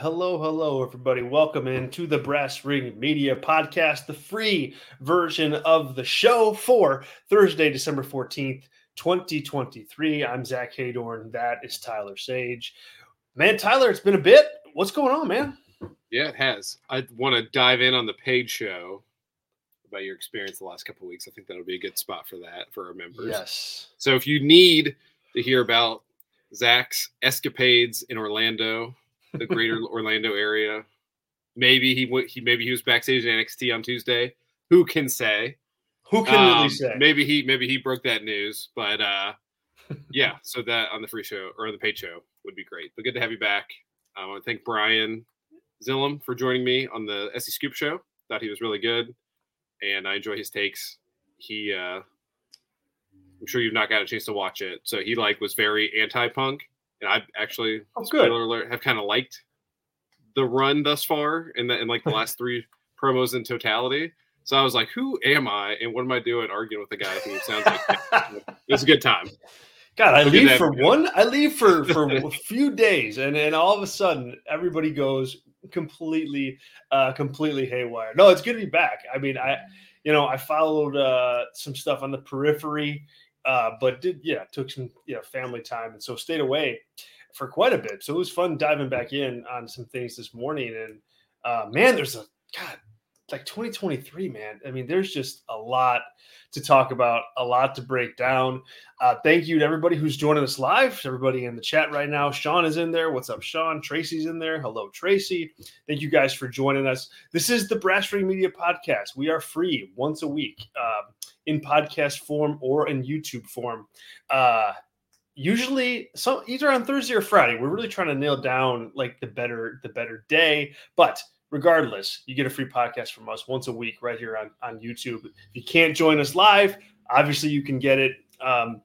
Hello, hello, everybody. Welcome in to the Brass Ring Media Podcast, the free version of the show for Thursday, December 14th, 2023. I'm Zach Heydorn. That is Tyler Sage. Man, Tyler, it's been a bit. What's going on, man? Yeah, it has. I want to dive in on the paid show about your experience the last couple of weeks. I think that'll be a good spot for that for our members. Yes. So if you need to hear about Zach's escapades in Orlando, the greater Orlando area, maybe he went. He maybe he was backstage at NXT on Tuesday. Who can say? Who can Um, really say? Maybe he maybe he broke that news, but uh, yeah. So that on the free show or the paid show would be great. But good to have you back. I want to thank Brian Zilem for joining me on the SE Scoop show. Thought he was really good, and I enjoy his takes. He, uh, I'm sure you've not got a chance to watch it, so he like was very anti-punk, and I actually, Oh, spoiler alert, have kind of liked the run thus far in the in like the last three promos in totality. So I was like, who am I, and what am I doing arguing with a guy who sounds like it's a good time. God, I leave for one. I leave for for a few days, and and all of a sudden, everybody goes completely, uh, completely haywire. No, it's good to be back. I mean, I, you know, I followed uh, some stuff on the periphery, uh, but did yeah, took some you know family time, and so stayed away for quite a bit. So it was fun diving back in on some things this morning, and uh, man, there's a God. Like 2023, man. I mean, there's just a lot to talk about, a lot to break down. Uh, thank you to everybody who's joining us live. Everybody in the chat right now. Sean is in there. What's up, Sean? Tracy's in there. Hello, Tracy. Thank you guys for joining us. This is the Brass Ring Media Podcast. We are free once a week um, in podcast form or in YouTube form. Uh, usually, so either on Thursday or Friday. We're really trying to nail down like the better the better day, but regardless, you get a free podcast from us once a week right here on, on YouTube. If you can't join us live, obviously you can get it, um,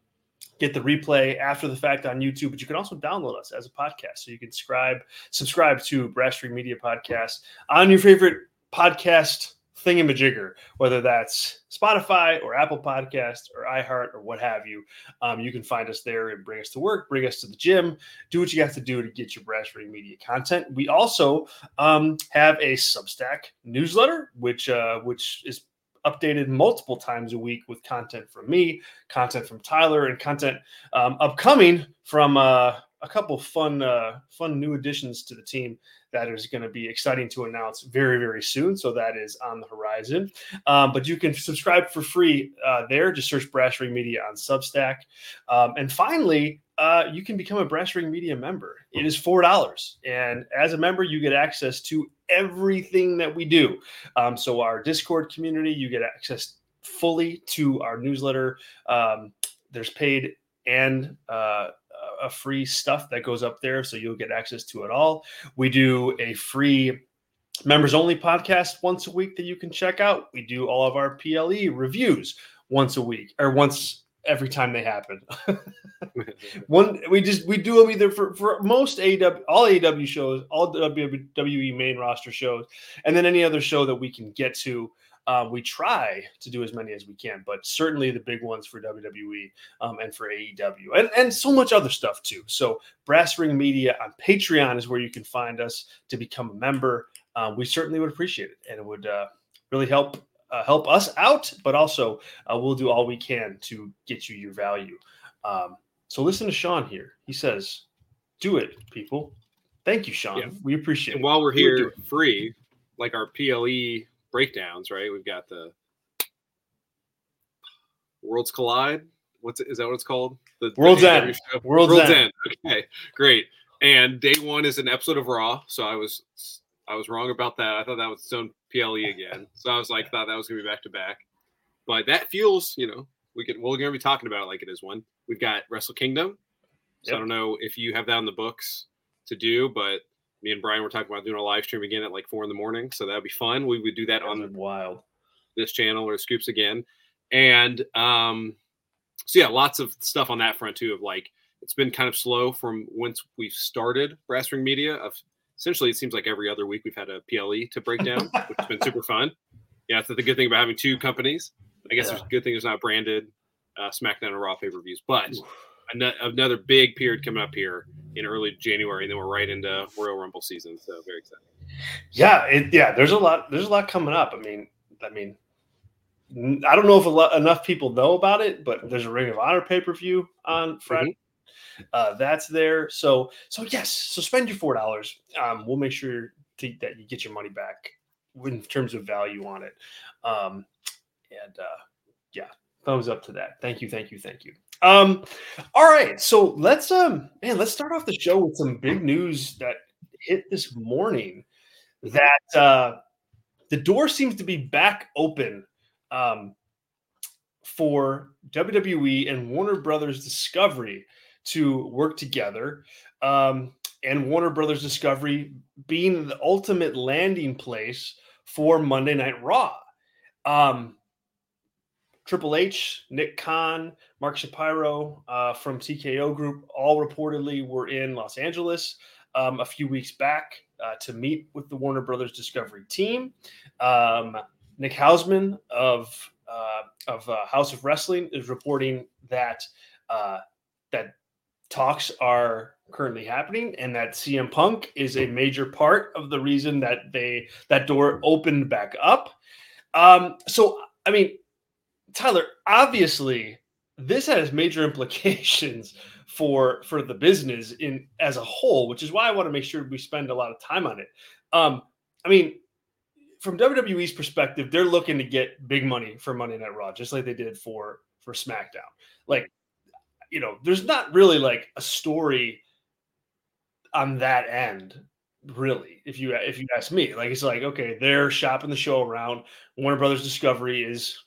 get the replay after the fact on YouTube, but you can also download us as a podcast. So you can subscribe, subscribe to Brass Ring Media Podcast on your favorite podcast thingamajigger, whether that's Spotify or Apple Podcast or iHeart or what have you. Um, you can find us there and bring us to work, bring us to the gym, do what you have to do to get your Brass Ring Media content. We also um, have a Substack newsletter, which uh, which is updated multiple times a week with content from me, content from Tyler, and content um, upcoming from uh, a couple fun uh, fun new additions to the team that is going to be exciting to announce very very soon. So that is on the horizon. Um, but you can subscribe for free uh, there. Just search Brass Ring Media on Substack. Um, and finally, uh, you can become a Brass Ring Media member. It is four dollars, and as a member, you get access to everything that we do. Um, so our Discord community, you get access fully to our newsletter. Um, there's paid and uh, a free stuff that goes up there, so you'll get access to it all. We do a free members only podcast once a week that you can check out. We do all of our PLE reviews once a week or once every time they happen. One we just we do them either for for most AW all AW shows, all WWE main roster shows, and then any other show that we can get to. Uh, we try to do as many as we can, but certainly the big ones for WWE um, and for AEW and, and so much other stuff too. So, Brass Ring Media on Patreon is where you can find us to become a member. Um, we certainly would appreciate it, and it would uh, really help uh, help us out. But also, uh, we'll do all we can to get you your value. Um, so, listen to Sean here. He says, "Do it, people." Thank you, Sean. Yeah. We appreciate And it. while we're We here free, like our PLE breakdowns, right? We've got the Worlds Collide. What's it, is that what it's called? The World's End. World's World's End. End. Okay, great. And day one is an episode of Raw, so I was I was wrong about that. I thought that was its own PLE again. So I was like, thought that was gonna be back to back. But that feels, you know, we could we're gonna be talking about it like it is one. We've got Wrestle Kingdom. So I don't know if you have that in the books to do, but me and Brian were talking about doing a live stream again at like four in the morning. So that'd be fun. We would do that on wild. this channel or scoops again and um so yeah lots of stuff on that front too of like it's been kind of slow from once we've started brass ring media of essentially it seems like every other week we've had a ple to break down which has been super fun yeah that's the good thing about having two companies i guess Yeah. there's a good thing there's not branded uh smackdown and raw pay-per-views but Oof. Another big period coming up here in early January, and then we're right into Royal Rumble season. So very exciting. Yeah, it, yeah. There's a lot. There's a lot coming up. I mean, I mean, I don't know if lot, enough people know about it, but there's a Ring of Honor pay per view on Friday. Mm-hmm. Uh, that's there. So, so yes. So spend your four dollars. Um, we'll make sure to, that you get your money back in terms of value on it. Um, and uh, yeah, thumbs up to that. Thank you, thank you, thank you. Um, all right, so let's um, man, let's start off the show with some big news that hit this morning. That uh, the door seems to be back open um, for WWE and Warner Brothers Discovery to work together. Um, and Warner Brothers Discovery being the ultimate landing place for Monday Night Raw. Um, Triple H, Nick Khan, Mark Shapiro uh, from TKO Group all reportedly were in Los Angeles um, a few weeks back uh, to meet with the Warner Brothers Discovery team. Um, Nick Hausman of uh, of uh, Haus of Wrestling is reporting that uh, that talks are currently happening and that CM Punk is a major part of the reason that they that door opened back up. Um, so I mean, Tyler, obviously this has major implications for for the business in as a whole, which is why I want to make sure we spend a lot of time on it. Um, I mean, from WWE's perspective, they're looking to get big money for Monday Night Raw, just like they did for for SmackDown. Like you know, there's not really like a story on that end, really. If you if you ask me, like it's like okay, they're shopping the show around. Warner Brothers Discovery is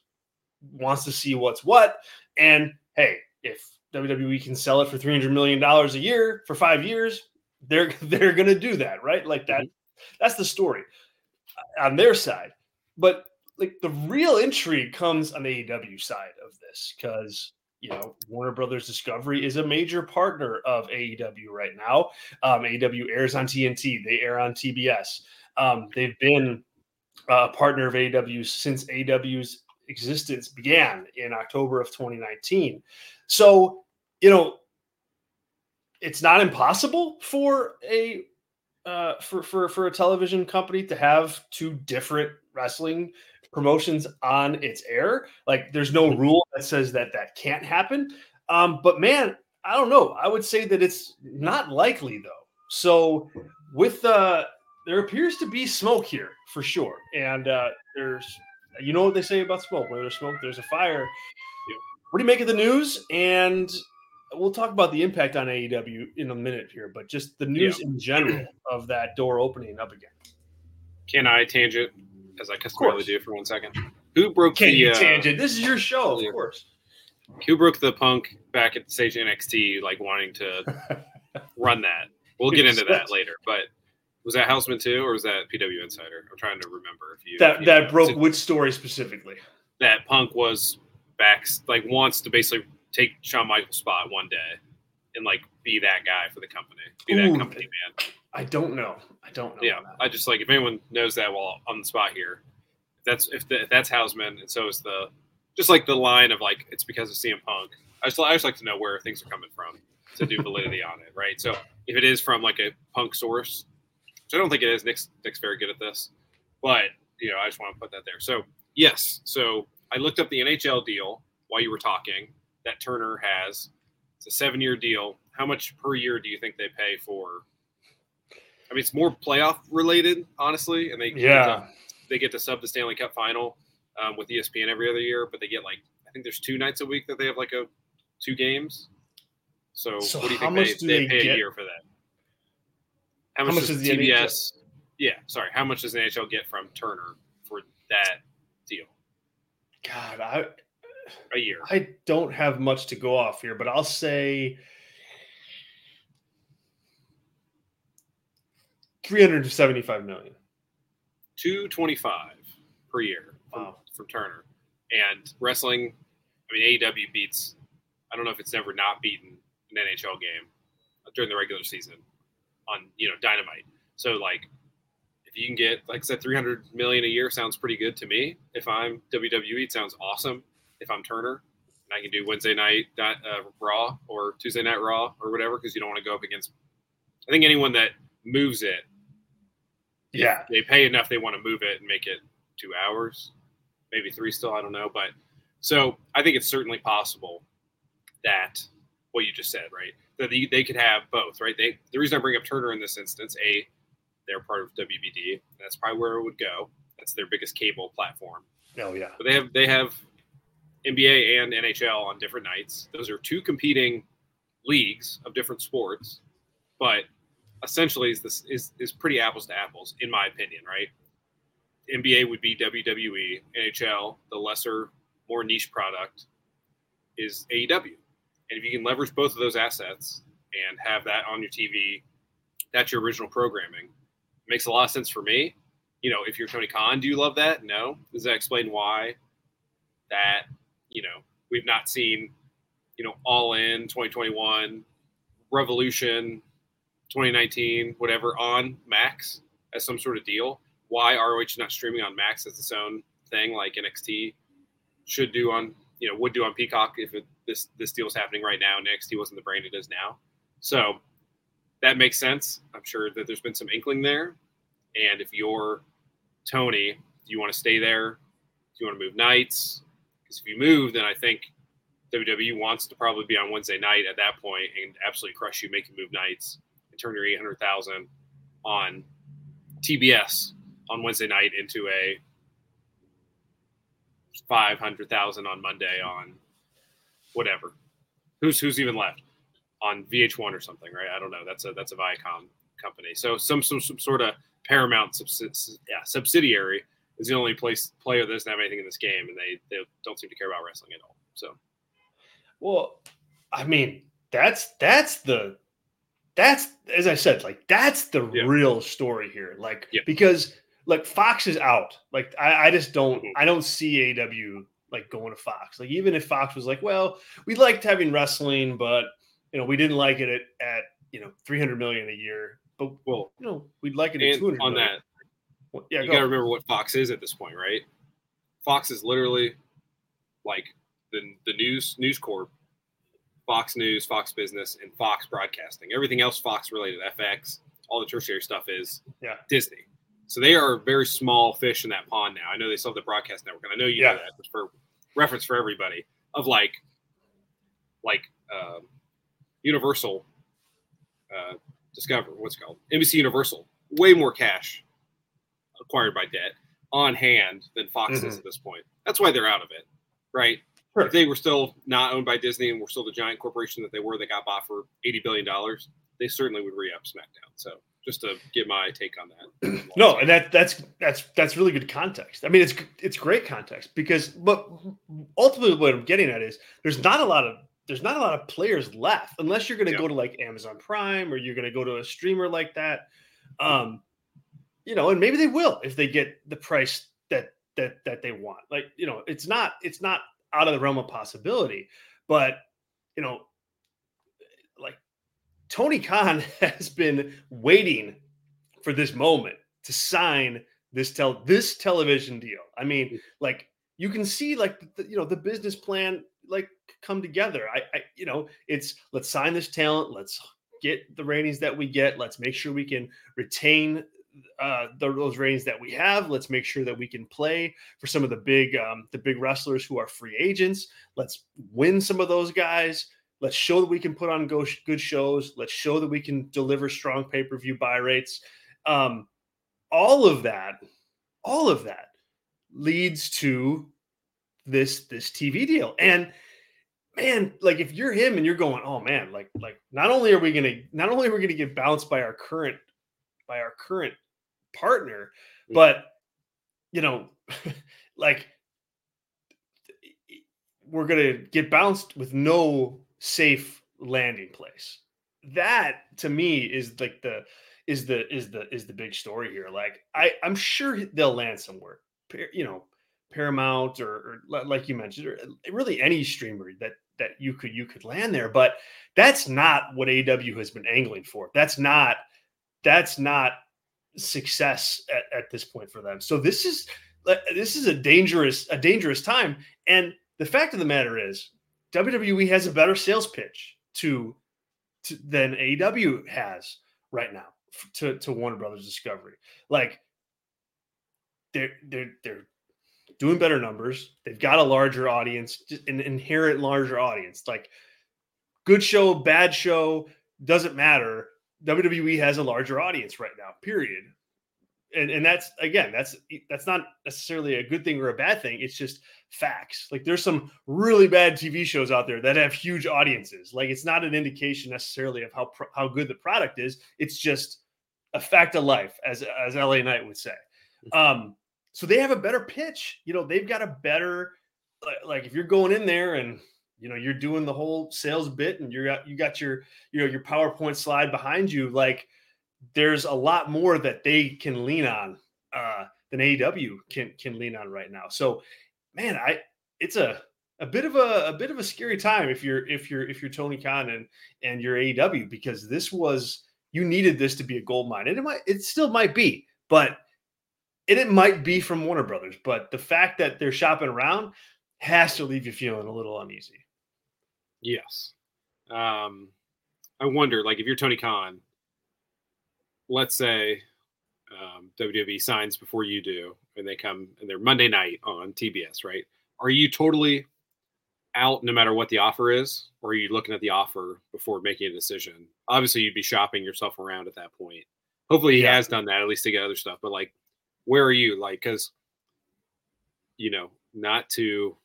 wants to see what's what, and hey, if WWE can sell it for three hundred million dollars a year for five years, they're they're gonna do that, right? Like that. Mm-hmm. That's the story on their side. But like the real intrigue comes on the AEW side of this because you know, Warner Brothers Discovery is a major partner of AEW right now. Um, AEW airs on TNT, they air on TBS. Um, they've been a partner of AEW since AEW's existence began in October of 2019. So, you know, it's not impossible for a uh, for for for a television company to have two different wrestling promotions on its air. Like there's no mm-hmm. rule that says that that can't happen. Um, but man, I don't know. I would say that it's not likely though. So with uh there appears to be smoke here for sure. And uh there's you know what they say about smoke. Where there's smoke, there's a fire. What do you make of the news? And we'll talk about the impact on AEW in a minute here, but just the news yeah. in general of that door opening up again. Can I tangent as I customarily do for one second. Who broke Can't the uh, tangent? This is your show, of course. Who broke the punk back at Stage NXT, like wanting to run that? We'll get into that later. But was that Hausman too, or was that PW Insider? I'm trying to remember if you that you that know, broke which story specifically. That Punk was back, like wants to basically take Shawn Michaels' spot one day and like be that guy for the company, be Ooh, that company man. I don't know. I don't know. Yeah, I just like if anyone knows that while on the spot here, that's if, the, if that's Hausman, and so is the just like the line of like it's because of CM Punk. I just I just like to know where things are coming from to do validity on it, right? So if it is from like a Punk source, which I don't think it is, Nick's Nick's very good at this, but you know I just want to put that there. So yes, so I looked up the NHL deal while you were talking that Turner has. It's a seven year deal. How much per year do you think they pay for I mean, it's more playoff related, honestly, and they yeah get to, they get to sub the Stanley Cup final um, with ESPN every other year, but they get like I think there's two nights a week that they have like a two games. So, so what do you think they, they, they, pay get? a year for that? How much, how much does, does TBS? NHL? Yeah, sorry. How much does the NHL get from Turner for that deal? God, I a year. I don't have much to go off here, but I'll say 375 million. 225 per year from, wow. from Turner. And wrestling, I mean, AEW beats, I don't know if it's ever not beaten an NHL game during the regular season on, you know, Dynamite. So, like, if you can get, like I said, 300 million a year sounds pretty good to me. If I'm WWE, it sounds awesome. If I'm Turner, and I can do Wednesday night uh, Raw or Tuesday night Raw or whatever because you don't want to go up against. I think anyone that moves it, yeah, they pay enough, they want to move it and make it two hours, maybe three still. I don't know, but so I think it's certainly possible that what you just said, right? That they, they could have both, right? They the reason I bring up Turner in this instance, a they're part of WBD. That's probably where it would go. That's their biggest cable platform. Oh yeah. But they have they have NBA and NHL on different nights. Those are two competing leagues of different sports, but essentially is this is is pretty apples to apples in my opinion, right? NBA would be WWE, NHL, the lesser, more niche product is AEW. And if you can leverage both of those assets and have that on your TV, that's your original programming. It makes a lot of sense for me. You know, if you're Tony Khan, do you love that? No. Does that explain why that, you know, we've not seen, you know, all in 2021, Revolution 2019, whatever on Max as some sort of deal? Why ROH is not streaming on Max as its own thing like NXT should do on you know would do on Peacock if it, this this deal is happening right now. Next, he wasn't the brand it is now, so that makes sense. I'm sure that there's been some inkling there, and if you're Tony, do you want to stay there? Do you want to move nights? Because if you move, then I think WWE wants to probably be on Wednesday night at that point and absolutely crush you, make you move nights, and turn your 800,000 on TBS on Wednesday night into a five hundred thousand on Monday on whatever. Who's who's even left on VH1 or something, right? I don't know. That's a that's a Viacom company. So some some, some sort of Paramount yeah, subsidiary is the only place player that doesn't have anything in this game, and they they don't seem to care about wrestling at all. So, well, I mean that's that's the that's as I said, like that's the yeah. real story here. Like yeah. because like Fox is out. Like I, I just don't mm-hmm. I don't see AW like going to Fox. Like even if Fox was like, well, we liked having wrestling, but you know, we didn't like it at, at you know 300 million a year. But well, you know, we'd like it at 200 on million. that. Well, yeah, you go. got to remember what Fox is at this point, right? Fox is literally like the the news news corp, Fox News, Fox Business, and Fox Broadcasting. Everything else Fox related, FX, all the tertiary stuff is yeah Disney. So they are very small fish in that pond now. I know they still have the broadcast network, and I know you yeah. know that. for reference for everybody of like, like um, Universal, uh, Discover, what's it called? NBC Universal, way more cash acquired by debt on hand than Fox mm-hmm. is at this point. That's why they're out of it, right? Sure. If they were still not owned by Disney and were still the giant corporation that they were, they got bought for eighty billion dollars. They certainly would re up SmackDown. So just to give my take on that. no, and that that's that's that's really good context. I mean, it's it's great context because, but ultimately, what I'm getting at is there's not a lot of there's not a lot of players left unless you're going to yeah. go to like Amazon Prime or you're going to go to a streamer like that. Um, you know, and maybe they will if they get the price that that that they want. Like, you know, it's not it's not out of the realm of possibility, but you know, Tony Khan has been waiting for this moment to sign this tel this television deal. I mean, mm. like you can see like the, you know the business plan like come together. I, I you know it's let's sign this talent. Let's get the ratings that we get. Let's make sure we can retain uh, the, those ratings that we have. Let's make sure that we can play for some of the big um, the big wrestlers who are free agents. Let's win some of those guys. Let's show that we can put on good shows. Let's show that we can deliver strong pay per view buy rates. Um, all of that, all of that leads to this this TV deal. And man, like if you're him and you're going, oh man, like like not only are we gonna not only are we gonna get bounced by our current by our current partner, mm. but you know, like we're gonna get bounced with no safe landing place. That to me is like the is the is the is the big story here. Like I I'm sure they'll land somewhere. You know, Paramount or, or like you mentioned, or uh, really any streamer that that you could you could land there. But that's not what AW has been angling for. That's not that's not success at, at this point for them. So this is this is a dangerous a dangerous time. And the fact of the matter is, WWE has a better sales pitch to, to than AEW has right now to, to Warner Brothers Discovery. Like they're they're they're doing better numbers. They've got a larger audience, an inherent larger audience. Like good show, bad show, doesn't matter. WWE has a larger audience right now, period. And and that's again, that's that's not necessarily a good thing or a bad thing. It's just facts. Like there's some really bad TV shows out there that have huge audiences. Like it's not an indication necessarily of how how good the product is. It's just a fact of life, as as LA Knight would say. Mm-hmm. Um, so they have a better pitch. You know, they've got a better like if you're going in there and you know you're doing the whole sales bit and you got you got your you know your PowerPoint slide behind you, like there's a lot more that they can lean on uh, than AEW can can lean on right now. So, man, I it's a a bit of a, a bit of a scary time if you're if you're if you're Tony Khan and and you're AEW because this was you needed this to be a gold mine and it might it still might be, but and it might be from Warner Brothers, but the fact that they're shopping around has to leave you feeling a little uneasy. Yes. Um, I wonder, like, if you're Tony Khan, let's say um, WWE signs before you do, and they come and they're Monday night on TBS, right? Are you totally out no matter what the offer is, or are you looking at the offer before making a decision? Obviously, you'd be shopping yourself around at that point. Hopefully, he yeah. has done that at least to get other stuff. But like, where are you? Like, because you know, not to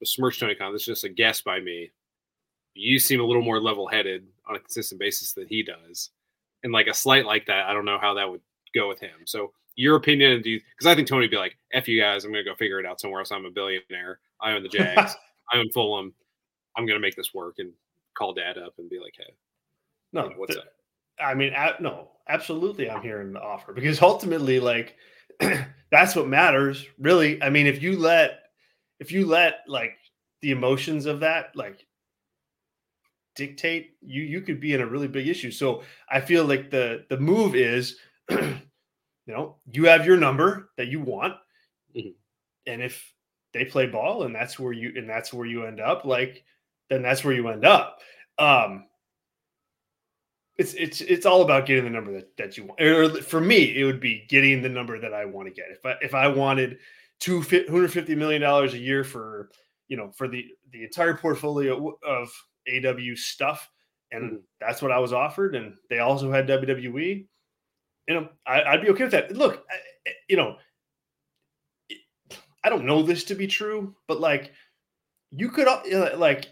besmirch Tony Khan, this is just a guess by me. You seem a little more level headed on a consistent basis than he does. And like a slight like that, I don't know how that would go with him. So your opinion, do you because I think Tony would be like, F you guys, I'm gonna go figure it out somewhere else. I'm a billionaire. I own the Jags. I own Fulham. I'm gonna make this work and call dad up and be like, hey. No, what's up? I mean, no, absolutely. I'm hearing the offer because ultimately, like, that's what matters, really. I mean, if you let, if you let like the emotions of that, like, dictate, you you could be in a really big issue. So I feel like the the move is, you know, you have your number that you want, mm-hmm. and if they play ball and that's where you and that's where you end up, like, then that's where you end up. Um, it's it's it's all about getting the number that, that you want. Or for me, it would be getting the number that I want to get. If I if I wanted two hundred fifty million dollars a year for you know for the the entire portfolio of AW stuff, and mm-hmm. that's what I was offered, and they also had WWE. You know, I, would be okay with that. Look, I, you know, I don't know this to be true, but like you could like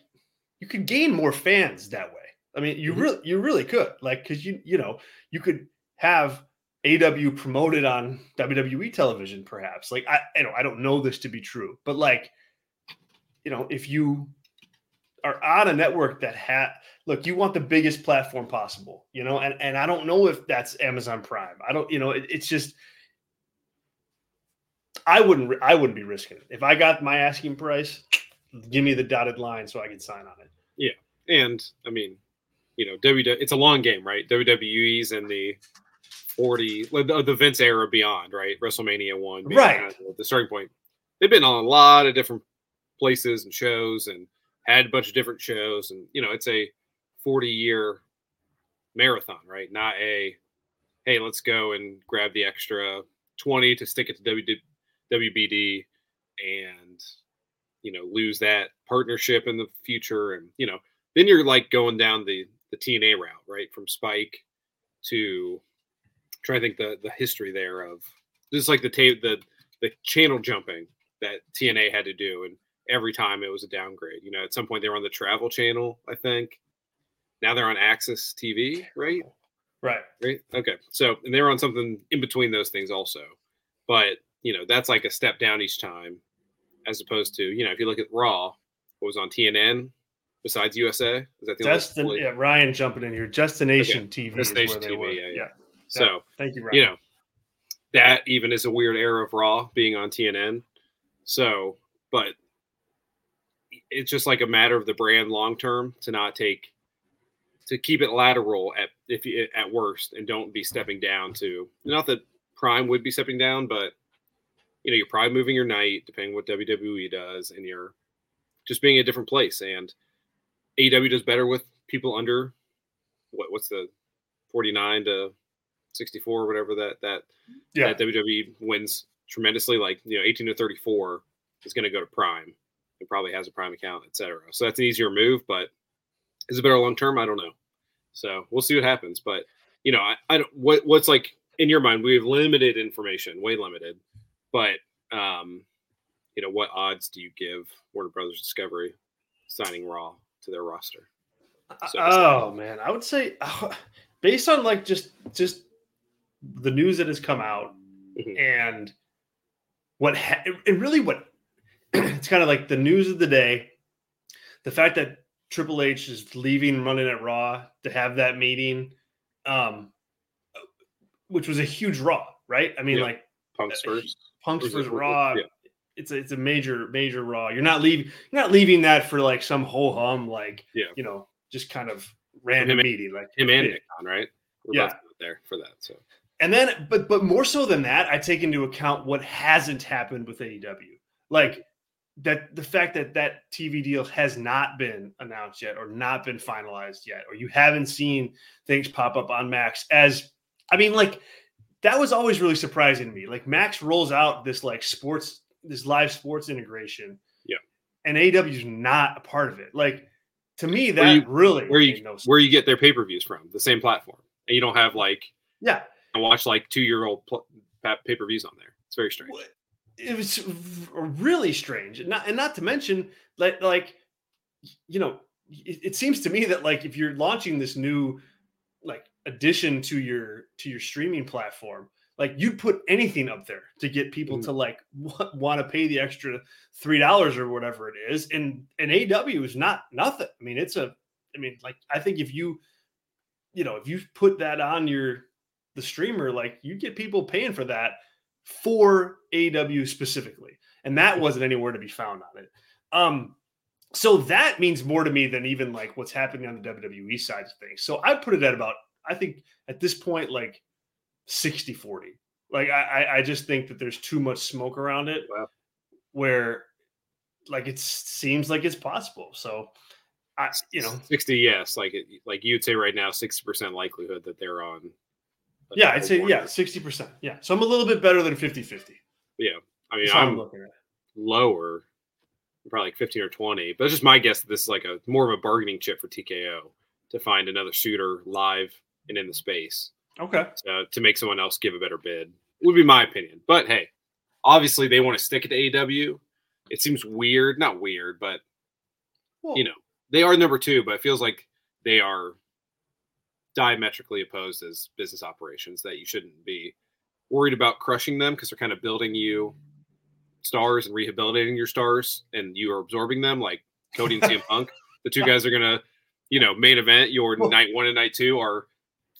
you could gain more fans that way. I mean, you mm-hmm. really you really could like because you you know you could have AW promoted on WWE television, perhaps. Like I you know I don't know this to be true, but like you know if you are on a network that had look you want the biggest platform possible you know and, and i don't know if that's amazon prime i don't you know it, it's just i wouldn't i wouldn't be risking it if i got my asking price give me the dotted line so i can sign on it yeah and i mean you know, WWE, it's a long game, right? WWE's in the 40, the Vince era beyond, right? WrestleMania one, right? The starting point. They've been on a lot of different places and shows and had a bunch of different shows. And, you know, it's a 40 year marathon, right? Not a, hey, let's go and grab the extra 20 to stick it to WBD and, you know, lose that partnership in the future. And, you know, then you're like going down the the TNA route, right? From Spike to try to think the the history there of just like the tape the the channel jumping that TNA had to do, and every time it was a downgrade. You know, at some point they were on the Travel Channel, I think. Now they're on AXS TV, right? Right. Right. Okay. So, and they were on something in between those things also, but you know that's like a step down each time, as opposed to you know if you look at Raw, what was on TNN besides USA? Is that the Destin- only yeah, Ryan jumping in here. Destination okay. TV. Destination TV. Yeah, yeah, yeah. So yeah. thank you, Ryan. You know, that even is a weird era of Raw being on TNN. So, but it's just like a matter of the brand long term to not take to keep it lateral at if you, at worst and don't be stepping down to not that Prime would be stepping down, but you know you're probably moving your night depending what WWE does, and you're just being a different place. And AEW does better with people under what what's the 49 to 64 whatever that that Yeah. that WWE wins tremendously like you know 18 to 34 is going to go to prime it probably has a prime account etc so that's an easier move but is it better long term i don't know. So we'll see what happens but you know i, I don't what what's like in your mind we have limited information way limited but um you know what odds do you give warner brothers discovery signing raw to their roster? So- oh man, I would say based on like just just the news that has come out Mhm. and what ha- and really what it's kind of like the news of the day, the fact that Triple H is leaving running at Raw to have that meeting, um, which was a huge Raw, right? I mean, Yeah. like punk's first Punk's it- Raw. yeah. It's a, it's a major major Raw. You're not leaving you're not leaving that for like some ho hum like Yeah. you know just kind of random Him- meeting like him and. Nick on right we're Yeah. there for that so and then but but more so than that i take into account what hasn't happened with aew like that the fact that that tv deal has not been announced yet or not been finalized yet or you haven't seen things pop up on max as i mean like that was always really surprising to me. Like max rolls out this like sports this live sports integration. Yeah. and aw is not a part of it. Like to me Where that you- really where you no where you get their pay-per-views from the same platform. And you don't have like yeah. I watch like two-year-old pl- pa- pay-per-views on there. It's very strange. What- it was really strange and not, and not to mention like like you know it, it seems to me that like if you're launching this new like addition to your to your streaming platform like you'd put anything up there to get people Mhm. to like w- want to pay the extra three dollars or whatever it is and and aw is not nothing i mean it's a i mean like i think if you you know if you put that on your the streamer like you get people paying for that for AW specifically, and that wasn't anywhere to be found on it. Um, so that means more to me than even like what's happening on the WWE side of things. So I put it at about, I think at this point, like 60 40. Like I, I- just think that there's too much smoke around it Wow. where like it seems like it's possible. So I, you know, 60 yes like it, like you'd say right now 60% likelihood that they're on yeah, I'd say, yeah, 60%. Yeah. So I'm a little bit better than 50 50. yeah i mean I'm i'm looking at lower probably like 15 or 20 but it's just my guess that this is like a more of a bargaining chip for tko to find another shooter live and in the space Okay. uh, to make someone else give a better bid would be my opinion but hey obviously they want to stick it to aw it seems weird not weird but Well, you know they are number two but it feels like they are diametrically opposed as business operations that you shouldn't be worried about crushing them because they're kind of building you stars and rehabilitating your stars and you are absorbing them like Cody and CM Punk. The two guys are gonna, you know, main event your night one and night two are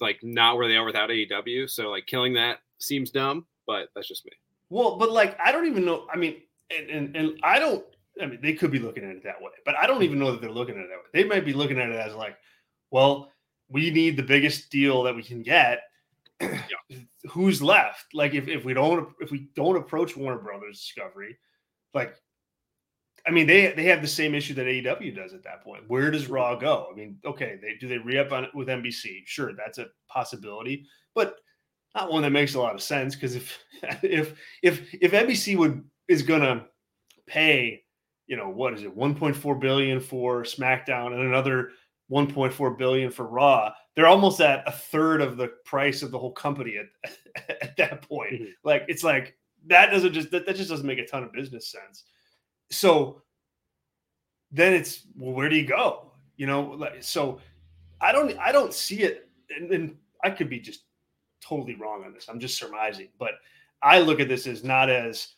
like not where they are without AEW. So like killing that seems dumb, but that's just me. Well, but like I don't even know. I mean, and, and and I don't. I mean, they could be looking at it that way, but I don't even know that they're looking at it that way. They might be looking at it as like, well, we need the biggest deal that we can get. Who's left? Like, if, if we don't if we don't approach Warner Brothers Discovery, like, I mean, they they have the same issue that AEW does at that point. Where does Raw go? I mean, okay, they do they re up on it with NBC? Sure, that's a possibility, but not one that makes a lot of sense because if if if if NBC would is gonna pay, you know, what is it, 1.4 billion for SmackDown and another 1.4 billion for Raw, they're almost at a third of the price of the whole company at, at that point. Mhm. Like it's like that doesn't just that, that just doesn't make a ton of business sense. So then it's well, where do you go? You know, like so I don't I don't see it, and, and I could be just totally wrong on this. I'm just surmising, but I look at this as not as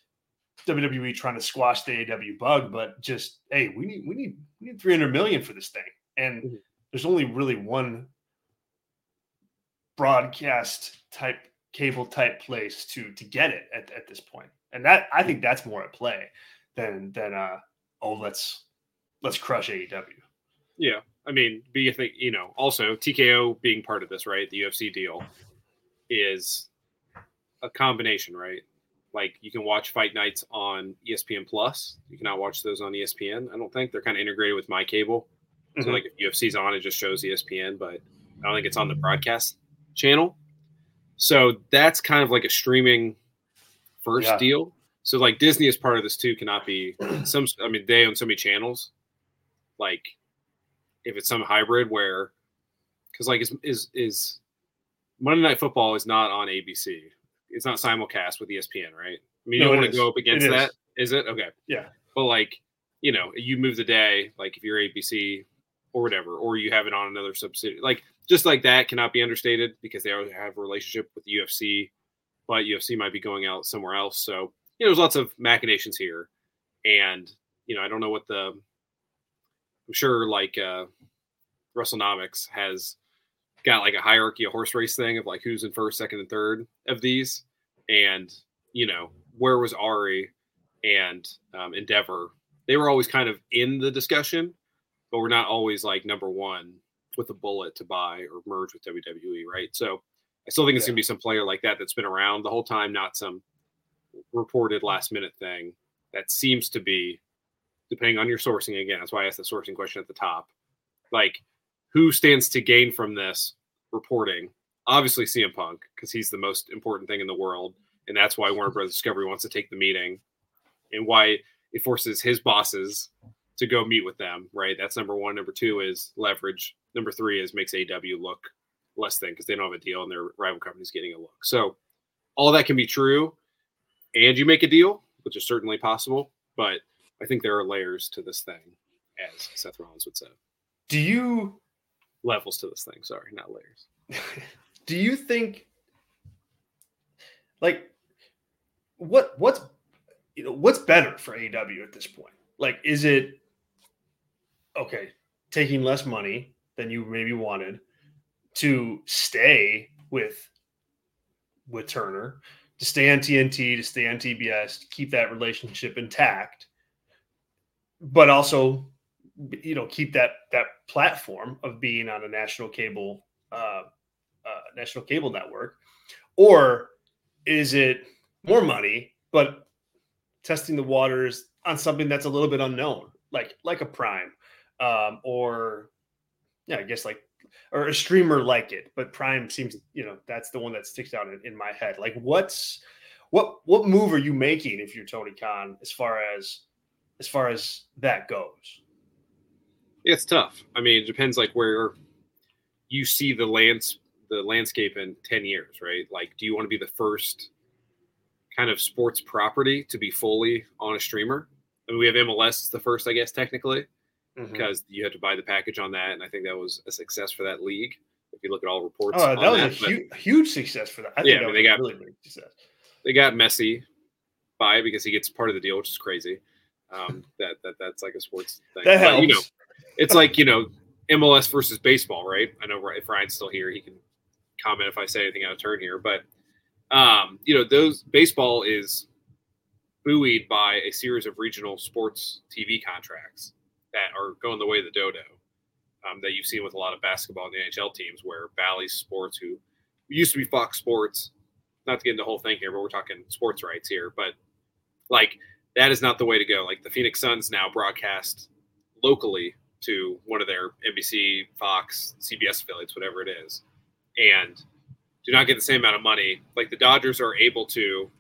WWE trying to squash the AW bug, but just hey, we need we need we need 300 million for this thing, and Mhm. there's only really one broadcast type cable type place to to get it at, at this point, and that I think that's more at play than than uh oh let's let's crush AEW. Yeah. I mean, but you think, you know, also TKO being part of this, right? The UFC deal is a combination, right? Like you can watch fight nights on ESPN Plus. You cannot watch those on ESPN. I don't think they're kind of integrated with my cable. So Mhm. like if UFC's on, it just shows ESPN, but I don't think it's on the broadcast channel. So that's kind of like a streaming first Yeah. deal. So like Disney is part of this too. Cannot be some. I mean, they own so many channels. Like if it's some hybrid where, because like is is is Monday Night Football is not on ABC. It's not simulcast with ESPN, right? I mean, you No, don't want to go up against is. that, is it? Okay. Yeah. But like, you know, you move the day, like if you're ABC or whatever, or you have it on another subsidiary, like just like that cannot be understated because they always have a relationship with the UFC, but UFC might be going out somewhere else. So, you know, there's lots of machinations here. And, you know, I don't know what the, I'm sure like uh, WrestleNomics has got like a hierarchy, a horse race thing of like who's in first, second, and third of these. And, you know, where was Ari and um, Endeavor? They were always kind of in the discussion, but we're not always like number one with a bullet to buy or merge with WWE, right? So I still think it's Yeah. going to be some player like that that's been around the whole time, not some reported last minute thing that seems to be, depending on your sourcing again. That's why I asked the sourcing question at the top. Like, who stands to gain from this reporting? Obviously, CM Punk, because he's the most important thing in the world. And that's why Warner Brothers Discovery wants to take the meeting and why it forces his bosses to go meet with them, right? That's number one. Number two is leverage. Number three is makes AW look less than because they don't have a deal and their rival company's getting a look. So all that can be true. And you make a deal, which is certainly possible. But I think there are layers to this thing, as Seth Rollins would say. Do you Levels to this thing. Sorry, not layers. do you think like what what's you know what's better for AW at this point? Like is it okay, taking less money than you maybe wanted to stay with with Turner, to stay on TNT, to stay on TBS, to keep that relationship intact, but also you know keep that that platform of being on a national cable uh, uh, national cable network, or is it more money but testing the waters on something that's a little bit unknown, like like a Prime, um, or yeah, I guess like or a streamer like it, but Prime seems you know that's the one that sticks out in, in my head. Like what's what what move are you making if you're Tony Khan as far as as far as that goes? It's tough. I mean, it depends like where you see the lands the landscape in 10 years, right? Like do you want to be the first kind of sports property to be fully on a streamer? I mean, we have MLS the first, I guess, technically, Mm-hmm. because you had to buy the package on that, and I think that was a success for that league. If you look at all reports, Oh, that was a but huge, success for that. I Yeah, think I mean, they got- really big success. they got Messi by it because he gets part of the deal, which is crazy. Um, that that that's like a sports thing. That But, helps. you know, it's like you know MLS versus baseball, right? I know if Ryan's still here, he can comment if I say anything out of turn here, but um, you know, those baseball is buoyed by a series of regional sports TV contracts that are going the way of the dodo. Um, that you've seen with a lot of basketball and the NHL teams, where Bally Sports, who used to be Fox Sports, not to get into the whole thing here, but we're talking sports rights here. But like that is not the way to go. Like the Phoenix Suns now broadcast locally to one of their NBC, Fox, CBS affiliates, whatever it is, and do not get the same amount of money. Like the Dodgers are able to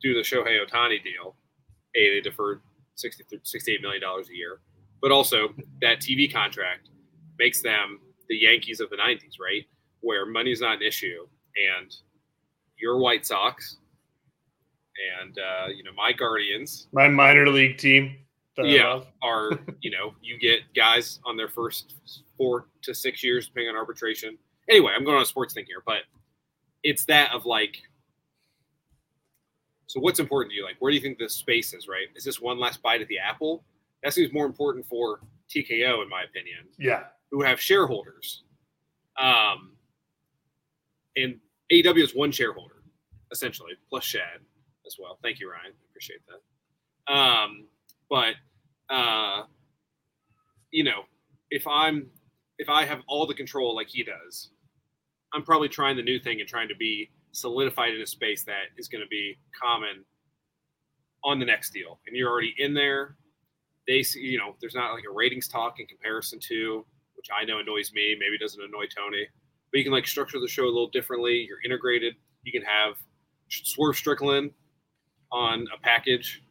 do the Shohei Ohtani deal. A, they deferred 60, $68 million a year, but also that TV contract makes them the Yankees of the 90s, right? Where money's not an issue. And your White Sox and, uh, you know, my Guardians My minor league team. that Yeah. are, you know, you get guys on their first four to six years, depending on arbitration. Anyway, I'm going on a sports thing here, but it's that of like, so what's important to you? Like, where do you think the space is, right? Is this one last bite at the apple? That seems more important for TKO, in my opinion Yeah. who have shareholders. Um, and AEW is one shareholder, essentially, plus Shad as well. Thank you, Ryan. Appreciate that. Um, but uh, you know, if I'm if I have all the control like he does, I'm probably trying the new thing and trying to be solidified in a space that is going to be common on the next deal and you're already in there, they see, you know, there's not like a ratings talk in comparison to, which I know annoys me, maybe doesn't annoy Tony, but you can like structure the show a little differently. You're integrated. You can have Swerve Strickland on a package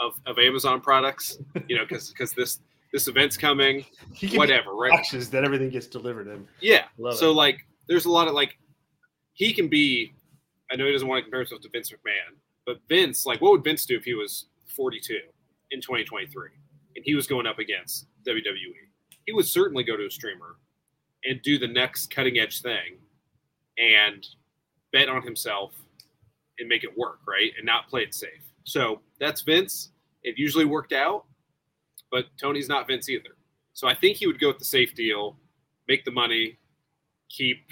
of, of Amazon products, you know, because because this this event's coming, whatever, right? Boxes that everything gets delivered in. Yeah. Love so it. like, there's a lot of like, he can be. I know he doesn't want to compare himself to Vince McMahon, but Vince, like, what would Vince do if he was 42 in 2023 and he was going up against WWE? He would certainly go to a streamer and do the next cutting edge thing and bet on himself and make it work, right? And not play it safe. So that's Vince. It usually worked out, but Tony's not Vince either. So I think he would go with the safe deal, make the money, keep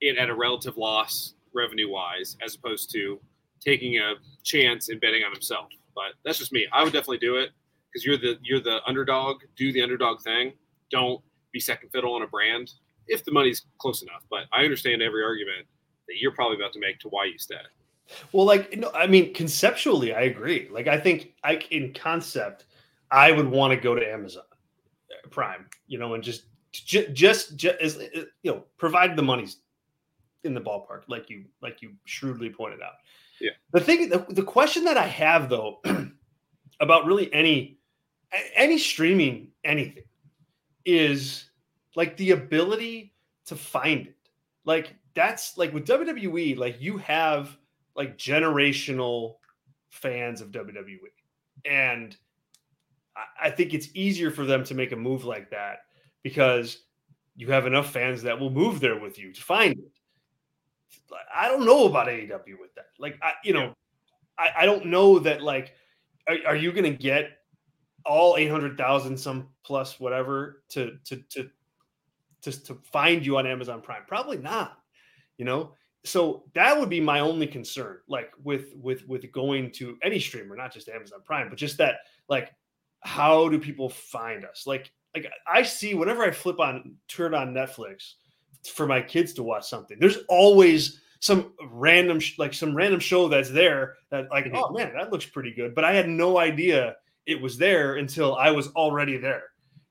it at a relative loss revenue wise, as opposed to taking a chance and betting on himself. But that's just me. I would definitely do it because you're the you're the underdog. Do the underdog thing. Don't be second fiddle on a brand if the money's close enough. But I understand every argument that you're probably about to make to why you stay. Well, like no, I mean, conceptually, I agree. Like I think, I in concept, I would want to go to Amazon uh, Prime, you know, and just just just, just as uh, you know, provide the money's in the ballpark, like you like you shrewdly pointed out. Yeah. The thing, the, the question that I have though about really any any streaming anything is like the ability to find it. Like that's like with WWE, like you have like generational fans of WWE. And I think it's easier for them to make a move like that because you have enough fans that will move there with you to find it. I don't know about AEW with that. Like, I, you know, I, I don't know that. Like, are, are you going to get all eight hundred thousand, some plus whatever, to to to to to find you on Amazon Prime? Probably not. You know, so that would be my only concern like with with with going to any streamer not just amazon prime but just that like how do people find us like like i see whenever i flip on turn on netflix for my kids to watch something there's always some random like some random show that's there that like mm-hmm. oh man that looks pretty good but i had no idea it was there until i was already there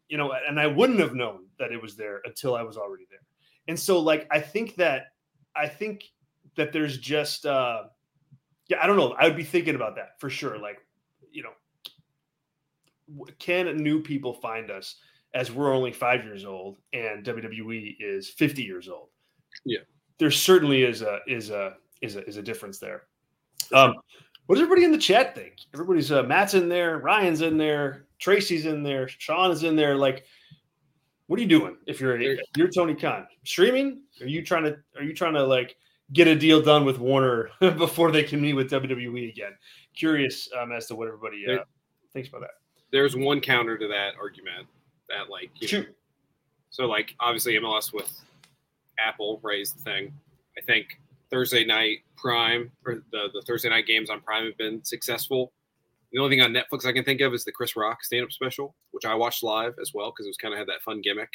you know and i wouldn't have known that it was there until i was already there and so like i think that I think that there's just uh yeah, I don't know. I would be thinking about that for sure. Like, you know, can new people find us as we're only five years old and WWE is 50 years old? Yeah. There certainly is a is a is a is a difference there. Um, what does everybody in the chat think? Everybody's uh, Matt's in there, Ryan's in there, Tracy's in there, Sean is in there. Like, what are you doing if you're you're Tony Khan? Streaming? Are you trying to are you trying to like get a deal done with Warner before they can meet with WWE again? Curious um, as to what everybody uh, thinks about that. There's one counter to that argument that like you know, so like obviously MLS with Apple raised the thing. I think Thursday night Prime or the, the Thursday night games on Prime have been successful. The only thing on Netflix I can think of is the Chris Rock stand up special, which I watched live as well because it was kind of had that fun gimmick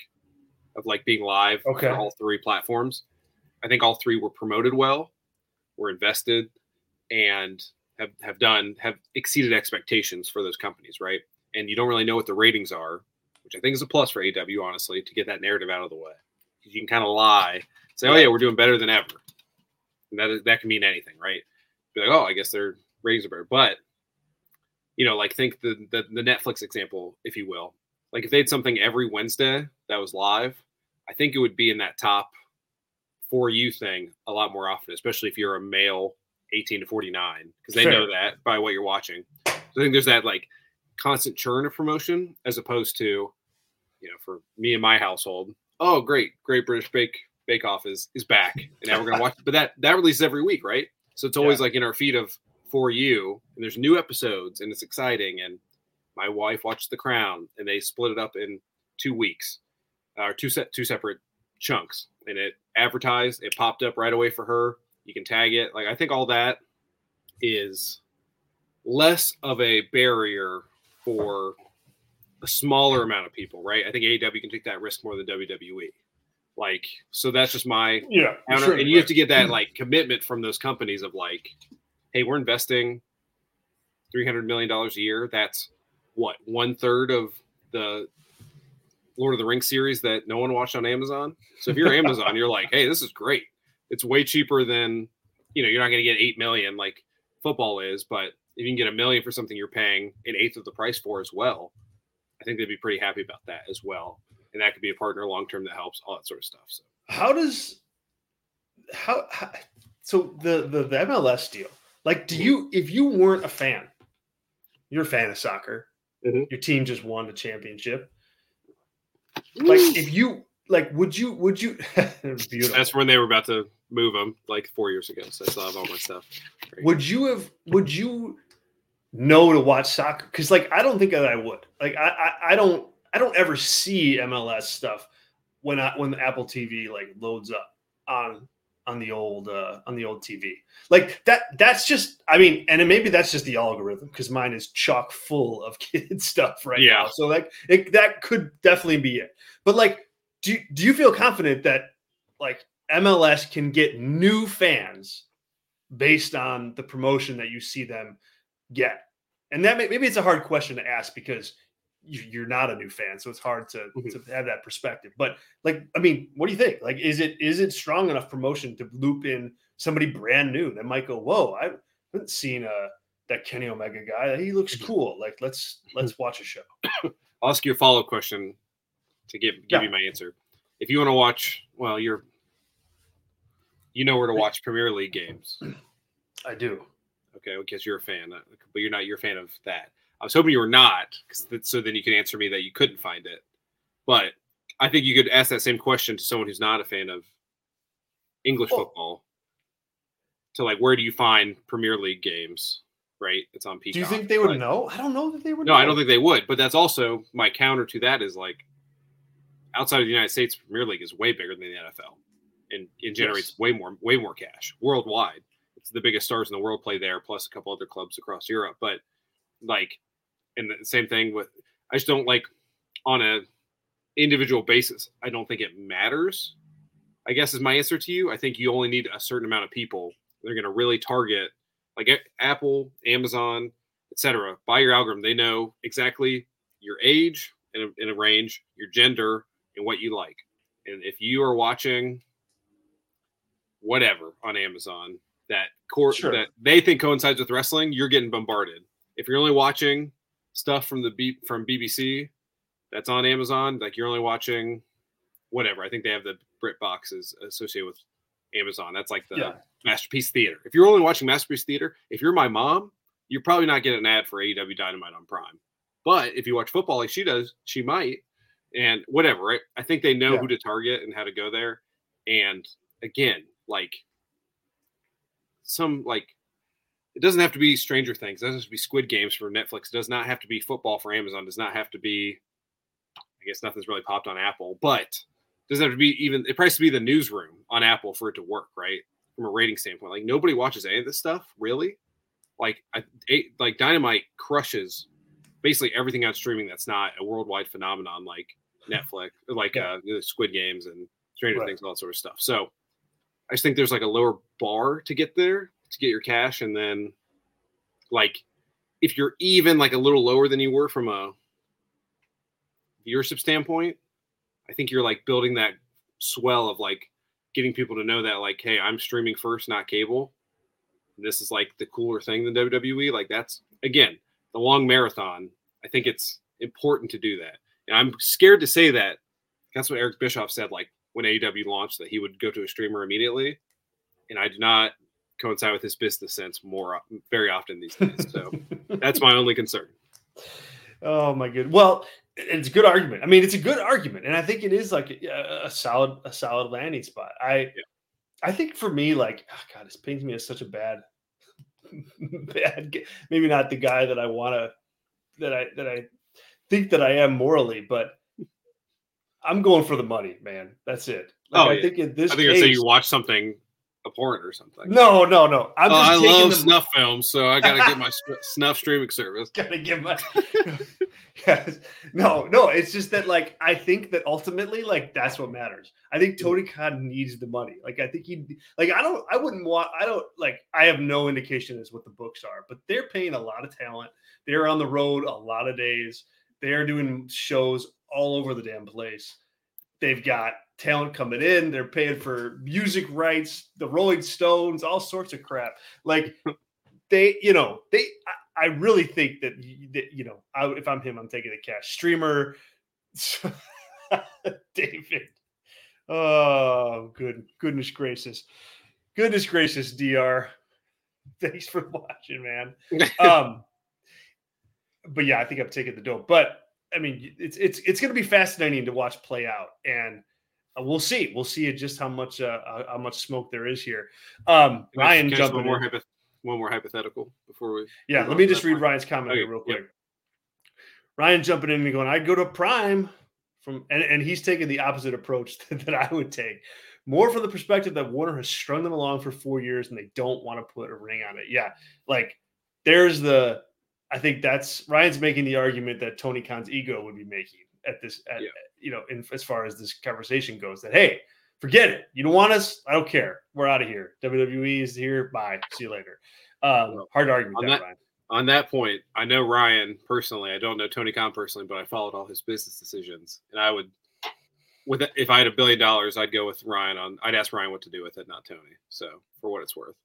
of like being live okay. all three platforms. I think all three were promoted well, were invested, and have, have done have exceeded expectations for those companies, right? And you don't really know what the ratings are, which I think is a plus for AW, honestly, to get that narrative out of the way. You can kind of lie, say, "Oh yeah, we're doing better than ever," and that is, that can mean anything, right? Be like, "Oh, I guess their ratings are better," but you know, like think the, the the Netflix example, if you will. Like if they had something every Wednesday that was live, I think it would be in that top for you thing a lot more often, especially if you're a male 18 to 49, because they sure. know that by what you're watching. So I think there's that like constant churn of promotion as opposed to, you know, for me and my household, oh great, Great British Bake Bake Off is is back, and now we're gonna watch. But that that releases every week, right? So it's always yeah. like in our feed of for you, and there's new episodes, and it's exciting. And my wife watched The Crown, and they split it up in two weeks, or two set two separate chunks, and it advertised. It popped up right away for her. You can tag it. Like I think all that is less of a barrier for a smaller amount of people, right? I think AEW can take that risk more than WWE. Like, so that's just my yeah. Counter. Sure, and you have to get that hmm. like commitment from those companies of like, hey, we're investing three hundred million dollars a year. That's what one third of the Lord of the Rings series that no one watched on Amazon. So if you're Amazon, you're like, hey, this is great. It's way cheaper than you know. You're not going to get eight million like football is, but if you can get a million for something you're paying an eighth of the price for as well, I think they'd be pretty happy about that as well. And that could be a partner long term that helps all that sort of stuff. So how does how, how so the, the the MLS deal? Like, do you if you weren't a fan, you're a fan of soccer, Mhm. your team just won the championship. Like, if you like, would you would you? that's when they were about to move them like four years ago. So I still have all my stuff. Great. would you have would you know to watch soccer because like i don't think that i would like I, I i don't i don't ever see mls stuff when i when the apple tv like loads up on on the old uh on the old tv like that that's just i mean and maybe that's just the algorithm because mine is chock full of kid stuff right Yeah. now so like it, that could definitely be it but like do, do you feel confident that like mls can get new fans based on the promotion that you see them get? And that may, maybe it's a hard question to ask because you're not a new fan, so it's hard to, Mhm. to have that perspective. But like, I mean, what do you think? Like, is it is it strong enough promotion to loop in somebody brand new that might go, "Whoa, I haven't seen uh, that Kenny Omega guy. He looks Mhm. cool. Like, let's let's watch a show." I'll ask you a follow up question to give give Yeah. you my answer. If you want to watch, well, you're you know where to watch Premier League games. I do. Okay, because you're a fan, uh, but you're not. You're a fan of that. I was hoping you were not, so then you could answer me that you couldn't find it. But I think you could ask that same question to someone who's not a fan of English Well- football. To like, where do you find Premier League games? Right, it's on Peacock. Do you think they would but- know? I don't know that they would. No, know. I don't think they would. But that's also my counter to that is like outside of the United States, Premier League is way bigger than the NFL, and it generates Yes. way more way more cash worldwide. It's the biggest stars in the world play there, plus a couple other clubs across Europe. But like, and the same thing with I just don't like on a individual basis. I don't think it matters. I guess is my answer to you. I think you only need a certain amount of people. They're going to really target like Apple, Amazon, etc. By your algorithm, they know exactly your age in a, in a range, your gender, and what you like. And if you are watching whatever on Amazon that court Sure. that they think coincides with wrestling, you're getting bombarded. If you're only watching stuff from the B, from BBC that's on Amazon, like you're only watching whatever. I think they have the Brit boxes associated with Amazon. That's like the Yeah. Masterpiece Theater. If you're only watching Masterpiece Theater, if you're my mom, you're probably not getting an ad for AEW Dynamite on Prime. But if you watch football like she does, she might. And whatever, right? I think they know Yeah. who to target and how to go there. And again, like some like it doesn't have to be Stranger Things. It doesn't have to be Squid Games for Netflix. It does not have to be football for Amazon. It does not have to be I guess nothing's really popped on Apple, but it doesn't have to be even it probably has to be the newsroom on Apple for it to work, right? From a rating standpoint. Like nobody watches any of this stuff, really. Like I like Dynamite crushes basically everything on streaming that's not a worldwide phenomenon like Netflix, like Yeah. uh, Squid Games and Stranger Right. Things, all that sort of stuff. So I just think there's like a lower bar to get there to get your cash, and then like if you're even like a little lower than you were from a viewership standpoint, I think you're like building that swell of like getting people to know that like, hey, I'm streaming first, not cable. This is like the cooler thing than WWE. Like that's again the long marathon. I think it's important to do that, and I'm scared to say that. That's what Eric Bischoff said. Like when AEW launched, that he would go to a streamer immediately, and I do not coincide with his business sense more very often these days. So that's my only concern. Oh my good. Well, it's a good argument. I mean, it's a good argument, and I think it is like a, a solid, a solid landing spot. I, I think for me, like, oh God, this pains me as such a bad, bad. Maybe not the guy that I want to, that I that I think that I am morally, but I'm going for the money, man. That's it. Like, Oh, I yeah. think in this I think I'd say you watch something abhorrent or something. No, no, no. I'm Oh, just I taking love the- snuff films, so I gotta get my snuff streaming service. gotta give my yes. no no it's just that like i think that ultimately like that's what matters i think mm. tony khan needs the money like i think he like i don't i wouldn't want i don't like i have no indication as what the books are but they're paying a lot of talent they're on the road a lot of days they're doing shows all over the damn place they've got talent coming in they're paying for music rights the rolling stones all sorts of crap. Like they you know they I, I really think that, that you know I, if i'm him i'm taking the cash. Streamer david. Oh good goodness gracious. Goodness gracious dr thanks for watching man. Um but yeah i think i'm taking the dope. But i mean it's it's it's going to be fascinating to watch play out. And we'll see we'll see just how much uh, uh, how much smoke there is here um ryan can I ask jumping one more, hypo- one more hypothetical before we. Yeah, let me just read point? Ryan's comment Okay, here real yep. quick. Ryan jumping in and going, I'd go to Prime from and, and he's taking the opposite approach that I would take. More from the perspective that Warner has strung them along for four years and they don't want to put a ring on it. Yeah. Like there's the I think that's Ryan's making the argument that Tony Khan's ego would be making at this at, Yeah. you know, in as far as this conversation goes, that hey, forget it. You don't want us, I don't care. We're out of here. WWE is here. Bye. See you later. Um, hard argument, on that, that-. On that point, I know Ryan personally. I don't know Tony Khan personally, but I followed all his business decisions, and I would, with if I had a billion dollars, I'd go with Ryan on. I'd ask Ryan what to do with it, not Tony. So for what it's worth.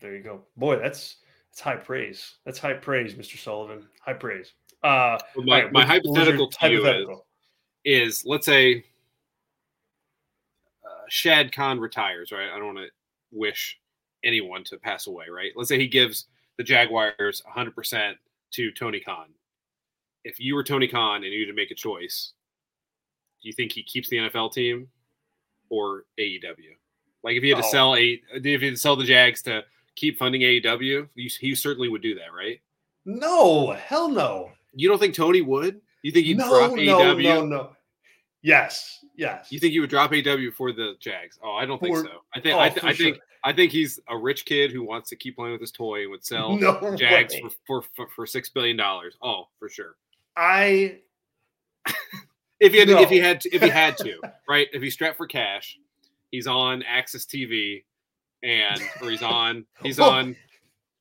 There you go. Boy, that's that's high praise. That's high praise, Mr. Sullivan. High praise. Uh Well, my all right, my what- what hypothetical to you is, hypothetical? is let's say uh, Shad Khan retires, right? I don't want to wish anyone to pass away, right? Let's say he gives the Jaguars 100% to Tony Khan. If you were Tony Khan and you had to make a choice, do you think he keeps the NFL team or AEW? Like if he had to Oh. sell a, if he had to sell the Jags to keep funding AEW, you, he certainly would do that, right? No, hell no. You don't think Tony would? You think he'd No, drop no, AEW? no, no. Yes, yes. You think he would drop AW for the Jags? Oh, I don't think For- so. I think Oh, I, th- I think sure. I think he's a rich kid who wants to keep playing with his toy and would sell no Jags for, for for six billion dollars. Oh, for sure. I If he had to, if he had to, if he had to, right? If he's strapped for cash, he's on AXS TV, and or he's on he's Oh. on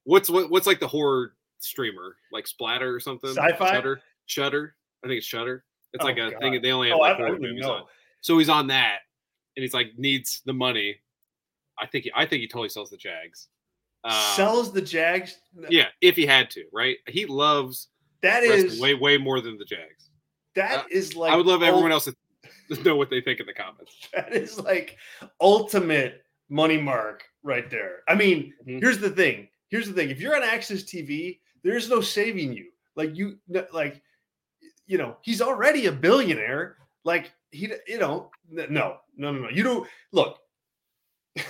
what's what, what's like the horror streamer like Splatter or something? Sci-fi? Shudder. Shudder. I think it's Shudder. It's Oh, like a God. thing. They only have oh, like I horror don't even movies on. So he's on that, and he's like needs the money. I think he, I think he totally sells the Jags. Um, Sells the Jags. yeah, if he had to, right? He loves that is way way more than the Jags. that uh, is like I would love everyone else to know what they think in the comments. That is like ultimate money mark right there. I mean, Mhm. here's the thing. Here's the thing. If you're on AXS TV, there's no saving you. Like you, like you know, he's already a billionaire. Like he, you know, no, no, no, no. You don't look.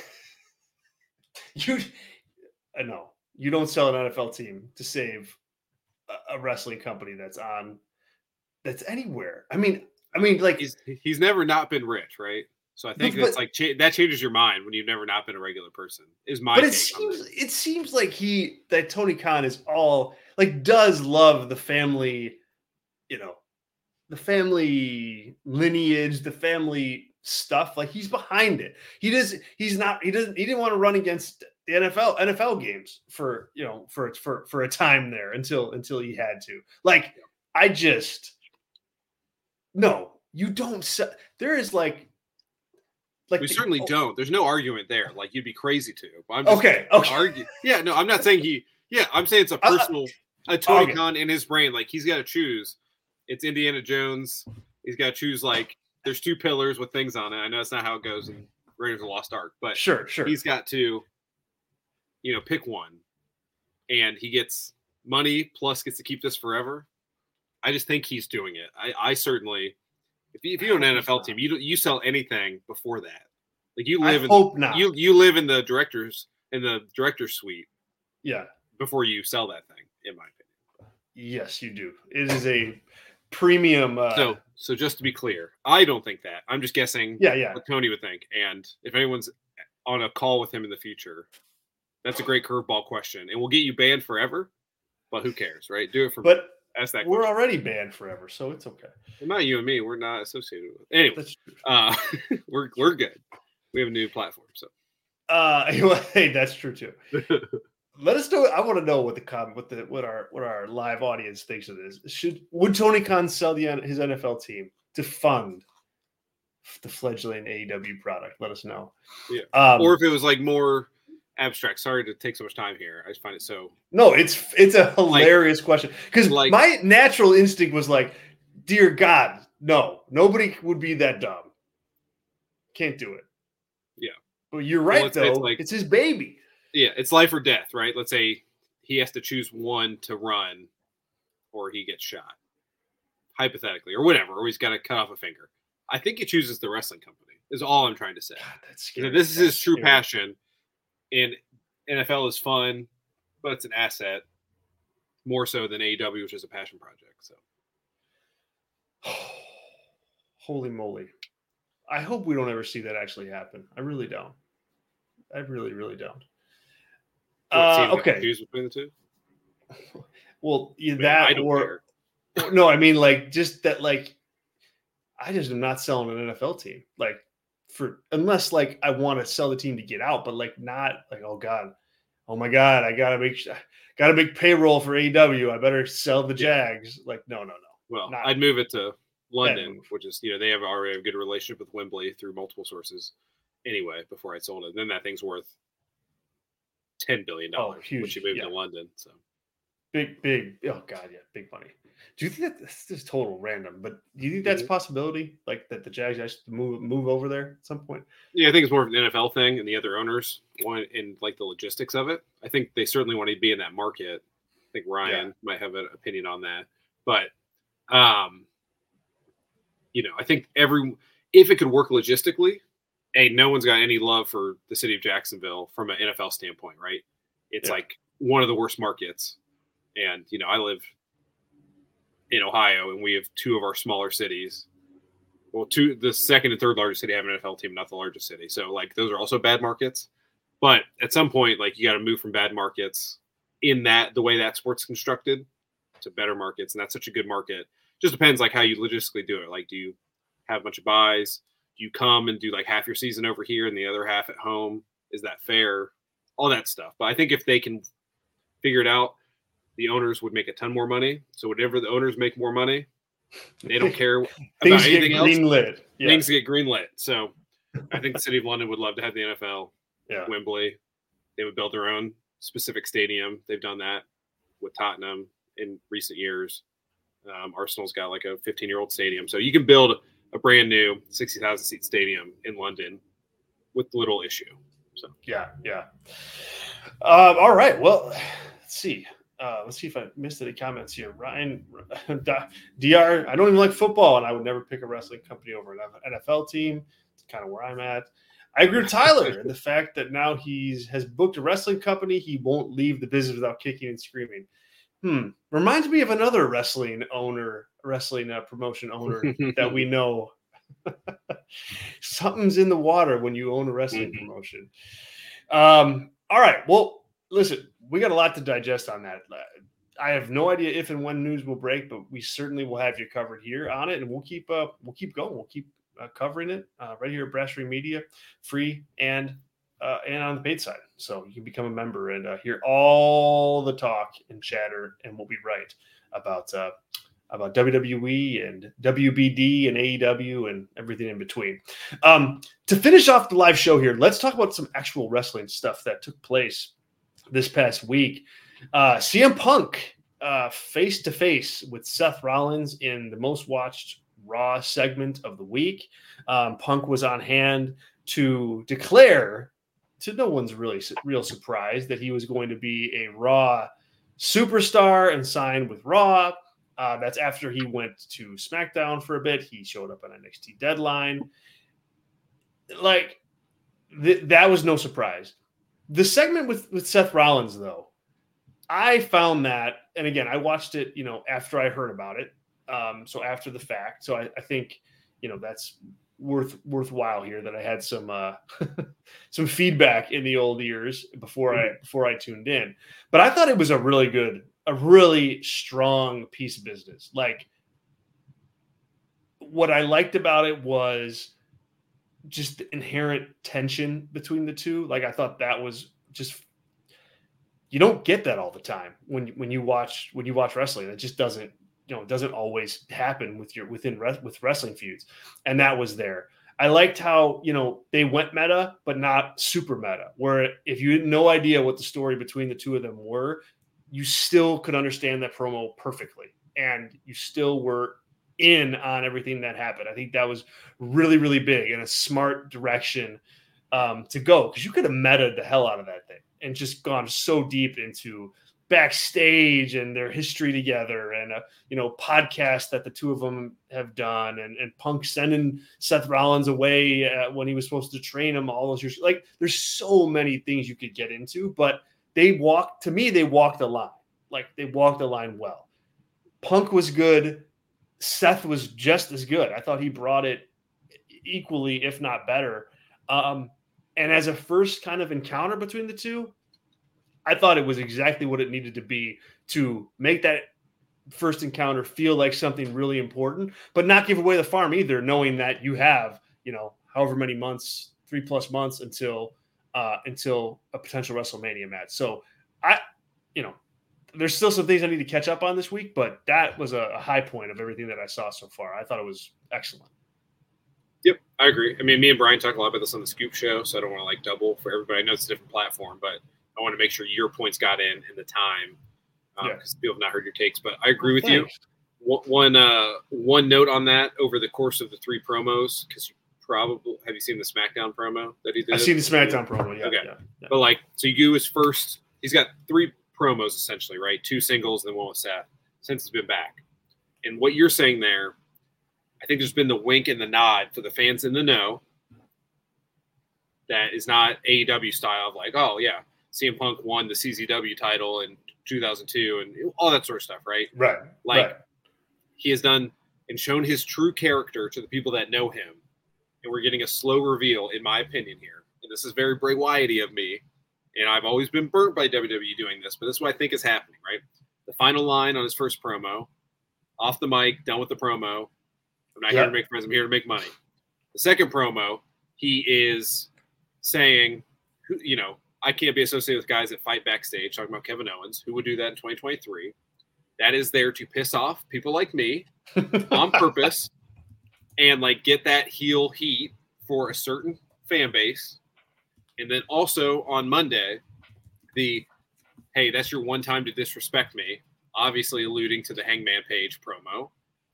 you, uh, I know you don't sell an NFL team to save a, a wrestling company that's on, that's anywhere. I mean, I mean, like He's he's never not been rich, right? So I think But- that's like cha- that changes your mind when you've never not been a regular person. Is my but it seems it seems like he that Tony Khan is all like does love the family, you know, the family lineage, the family stuff. Like he's behind it. He does. He's not. He doesn't. He didn't want to run against the NFL NFL games for you know for for for a time there until until he had to. Like I just no. You don't. se- There is like. Like We the- certainly oh, don't. There's no argument there. Like you'd be crazy to. I'm just Okay. Okay. argue. Yeah, no, I'm not saying he. Yeah, I'm saying it's a Uh, uh, personal, a Tony okay. Khan in his brain. Like he's got to choose. It's Indiana Jones. He's got to choose. Like there's two pillars with things on it. I know that's not how it goes in Raiders of the Lost Ark, but Sure. Sure. he's got to, you know, pick one, and he gets money plus gets to keep this forever. I just think he's doing it. I, I certainly, if you, if you own an NFL team, you don't- you sell anything before that. Like you I live in hope not. you you live in the directors in the director's suite yeah. before you sell that thing, in my opinion. Yes, you do. It is a premium. Uh, So so just to be clear, I don't think that. I'm just guessing yeah, yeah. what Tony would think. And if anyone's on a call with him in the future? That's a great curveball question, and we'll get you banned forever. But who cares, right? Do it for. But ask that. we're question. already banned forever, so it's okay. Well, not you and me. We're not associated with. It. Anyway, uh, we're we're good. We have a new platform, so Uh, hey, that's true too. Let us know. I want to know what the comment, what the what our what our live audience thinks of this. Should would Tony Khan sell the his NFL team to fund the fledgling AEW product? Let us know. Yeah. Um, or if it was like more abstract. Sorry to take so much time here. I just find it so. no, it's it's a hilarious question because like- my natural instinct was like, "Dear God, no, nobody would be that dumb. Can't do it." Yeah. but you're Well, right it's- though. it's It's, his baby. Yeah, it's life or death, right? Let's say he has to choose one to run, or he gets shot, hypothetically, or whatever, or he's got to cut off a finger. I think he chooses the wrestling company. Is all I'm trying to say. God, that's You know, scary. this is his true scary. passion, and NFL is fun, but it's an asset more so than AEW, which is a passion project. So Holy moly. I hope we don't ever see that actually happen. I really don't. I really, really don't. Uh, okay. between the two. Well, either I, mean, that or no, I mean like just that like I just am not selling an NFL team. Like for unless like I want to sell the team to get out, but like not like oh god. Oh my god, I gotta make gotta make payroll for AEW. I better sell the Jags. Like, no, no, no. Well, Not- I'd move it to London, move. which is you know they have already a good relationship with Wembley through multiple sources. Anyway, before I sold it, then that thing's worth ten billion oh, dollars, Oh, huge, which you moved yeah. to London. So Big, big. Oh God, yeah, big money. Do you think that this is total random? But do you think that's a Mhm. possibility? Like that the Jags actually move move over there at some point? yeah, I think it's more of an NFL thing, and the other owners want in like the logistics of it. I think they certainly want to be in that market. I think Ryan might have an opinion on that, but um, you know, I think every if it could work logistically, hey, no one's got any love for the city of Jacksonville from an NFL standpoint, right? It's Yeah. like one of the worst markets, and you know, I live in Ohio, and we have two of our smaller cities. Well, two the second and third largest city have an NFL team, not the largest city. So like those are also bad markets. But at some point, like you got to move from bad markets in that the way that sport's constructed to better markets, and that's such a good market. Just depends like how you logistically do it. Like, do you have a bunch of buys? Do you come and do like half your season over here and the other half at home? Is that fair? All that stuff. But I think if they can figure it out, the owners would make a ton more money. So whatever the owners make more money, they don't care about Things get anything else. green lit. Yeah, Things get greenlit. So I think the city of London would love to have the NFL, yeah. Wembley. They would build their own specific stadium. They've done that with Tottenham in recent years. Um, Arsenal's got like a 15 year old stadium. So you can build a brand new 60,000 seat stadium in London with little issue. So Yeah, yeah. Um, all right. Well, let's see. Uh, let's see if I missed any comments here. Ryan, Dr. I don't even like football, and I would never pick a wrestling company over an NFL team. It's kind of where I'm at. I agree with Tyler and the fact that now he's has booked a wrestling company. He won't leave the business without kicking and screaming. Hmm. Reminds me of another wrestling owner, wrestling uh, promotion owner that we know. Something's in the water when you own a wrestling Mhm. promotion. Um, all right. Well, listen, we got a lot to digest on that. Uh, I have no idea if and when news will break, but we certainly will have you covered here on it, and we'll keep uh, we'll keep going. We'll keep uh, covering it uh, right here at Brass Ring Media, free and uh, and on the paid side. So you can become a member and uh, hear all the talk and chatter, and we'll be right about uh, about WWE and WBD and AEW and everything in between. Um, to finish off the live show here, let's talk about some actual wrestling stuff that took place this past week. Uh, CM Punk face to face with Seth Rollins in the most watched Raw segment of the week. Um, Punk was on hand to declare, to no one's really real surprise, that he was going to be a Raw superstar and signed with Raw. Uh, that's after he went to SmackDown for a bit. He showed up on NXT Deadline. Like th- that was no surprise. The segment with with Seth Rollins, though, I found that, and again, I watched it, you know, after I heard about it. Um, so after the fact. So I, I think, you know, that's worth worthwhile here that I had some uh, some feedback in the old years before I before I tuned in. But I thought it was a really good, a really strong piece of business. Like what I liked about it was just the inherent tension between the two. Like I thought that was just you don't get that all the time when when you watch when you watch wrestling. It just doesn't you know doesn't always happen with your within with wrestling feuds, and that was there. I liked how you know they went meta, but not super meta. Where if you had no idea what the story between the two of them were, you still could understand that promo perfectly, and you still were in on everything that happened. I think that was really really big and a smart direction um, to go because you could have meta the hell out of that thing and just gone so deep into backstage and their history together and a you know podcast that the two of them have done and, and punk sending seth rollins away uh, when he was supposed to train him all those years. Like there's so many things you could get into but they walked to me they walked the line. Like they walked the line well. Punk was good seth was just as good i thought he brought it equally if not better um, and as a first kind of encounter between the two I thought it was exactly what it needed to be to make that first encounter feel like something really important, but not give away the farm either, knowing that you have, you know, however many months, three plus months until uh until a potential WrestleMania match. So I, you know, there's still some things I need to catch up on this week, but that was a, high point of everything that I saw so far. I thought it was excellent. Yep, I agree. I mean, me and Brian talk a lot about this on the Scoop Show, so I don't want to like double for everybody. I know it's a different platform, but I want to make sure your points got in in the time because um, yeah. people have not heard your takes. But I agree with Thanks. you. One uh, one note on that over the course of the three promos because you probably have you seen the SmackDown promo that he did? I've seen the SmackDown promo. Yeah, okay. Yeah, yeah. But like, so you do his first. He's got three promos essentially, right? Two singles and then one with Seth since he's been back. And what you're saying there, I think there's been the wink and the nod for the fans in the know. That is not AEW style of like, oh yeah, CM Punk won the CZW title in 2002 and all that sort of stuff, right? Right. Like right. he has done and shown his true character to the people that know him. And we're getting a slow reveal, in my opinion, here. And this is very Bray Wyatty of me. And I've always been burnt by WWE doing this, but this is what I think is happening, right? The final line on his first promo, off the mic, done with the promo. I'm not here to make friends, I'm here to make money. The second promo, he is saying, you know, I can't be associated with guys that fight backstage, talking about Kevin Owens, who would do that in 2023. That is there to piss off people like me on purpose and like get that heel heat for a certain fan base. And then also on Monday, the hey, that's your one time to disrespect me, obviously alluding to the Hangman Page promo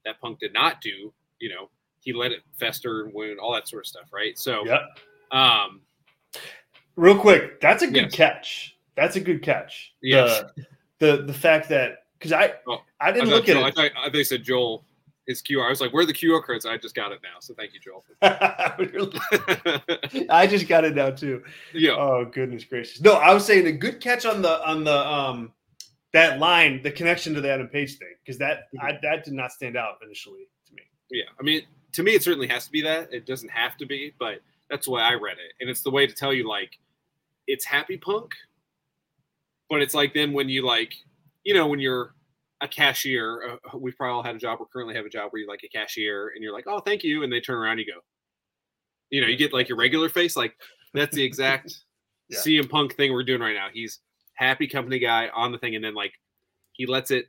that Punk did not do. You know, he let it fester and wound, all that sort of stuff, right? So, yeah. um, Real quick, that's a good yes. catch. That's a good catch. Yes. The the, the fact that because I oh, I didn't I look Joel, at it. I thought, they said Joel his QR. I was like, where are the QR codes? I just got it now. So thank you, Joel. I just got it now too. Yeah. Oh goodness gracious. No, I was saying a good catch on the on the um that line, the connection to the Adam Page thing, because that mm-hmm. I, that did not stand out initially to me. Yeah, I mean, to me, it certainly has to be that. It doesn't have to be, but that's the way I read it, and it's the way to tell you like it's happy punk, but it's like then when you like, you know, when you're a cashier, uh, we've probably all had a job or currently have a job where you're like a cashier and you're like, oh, thank you. And they turn around and you go, you know, you get like your regular face. Like that's the exact yeah. CM Punk thing we're doing right now. He's happy company guy on the thing. And then like he lets it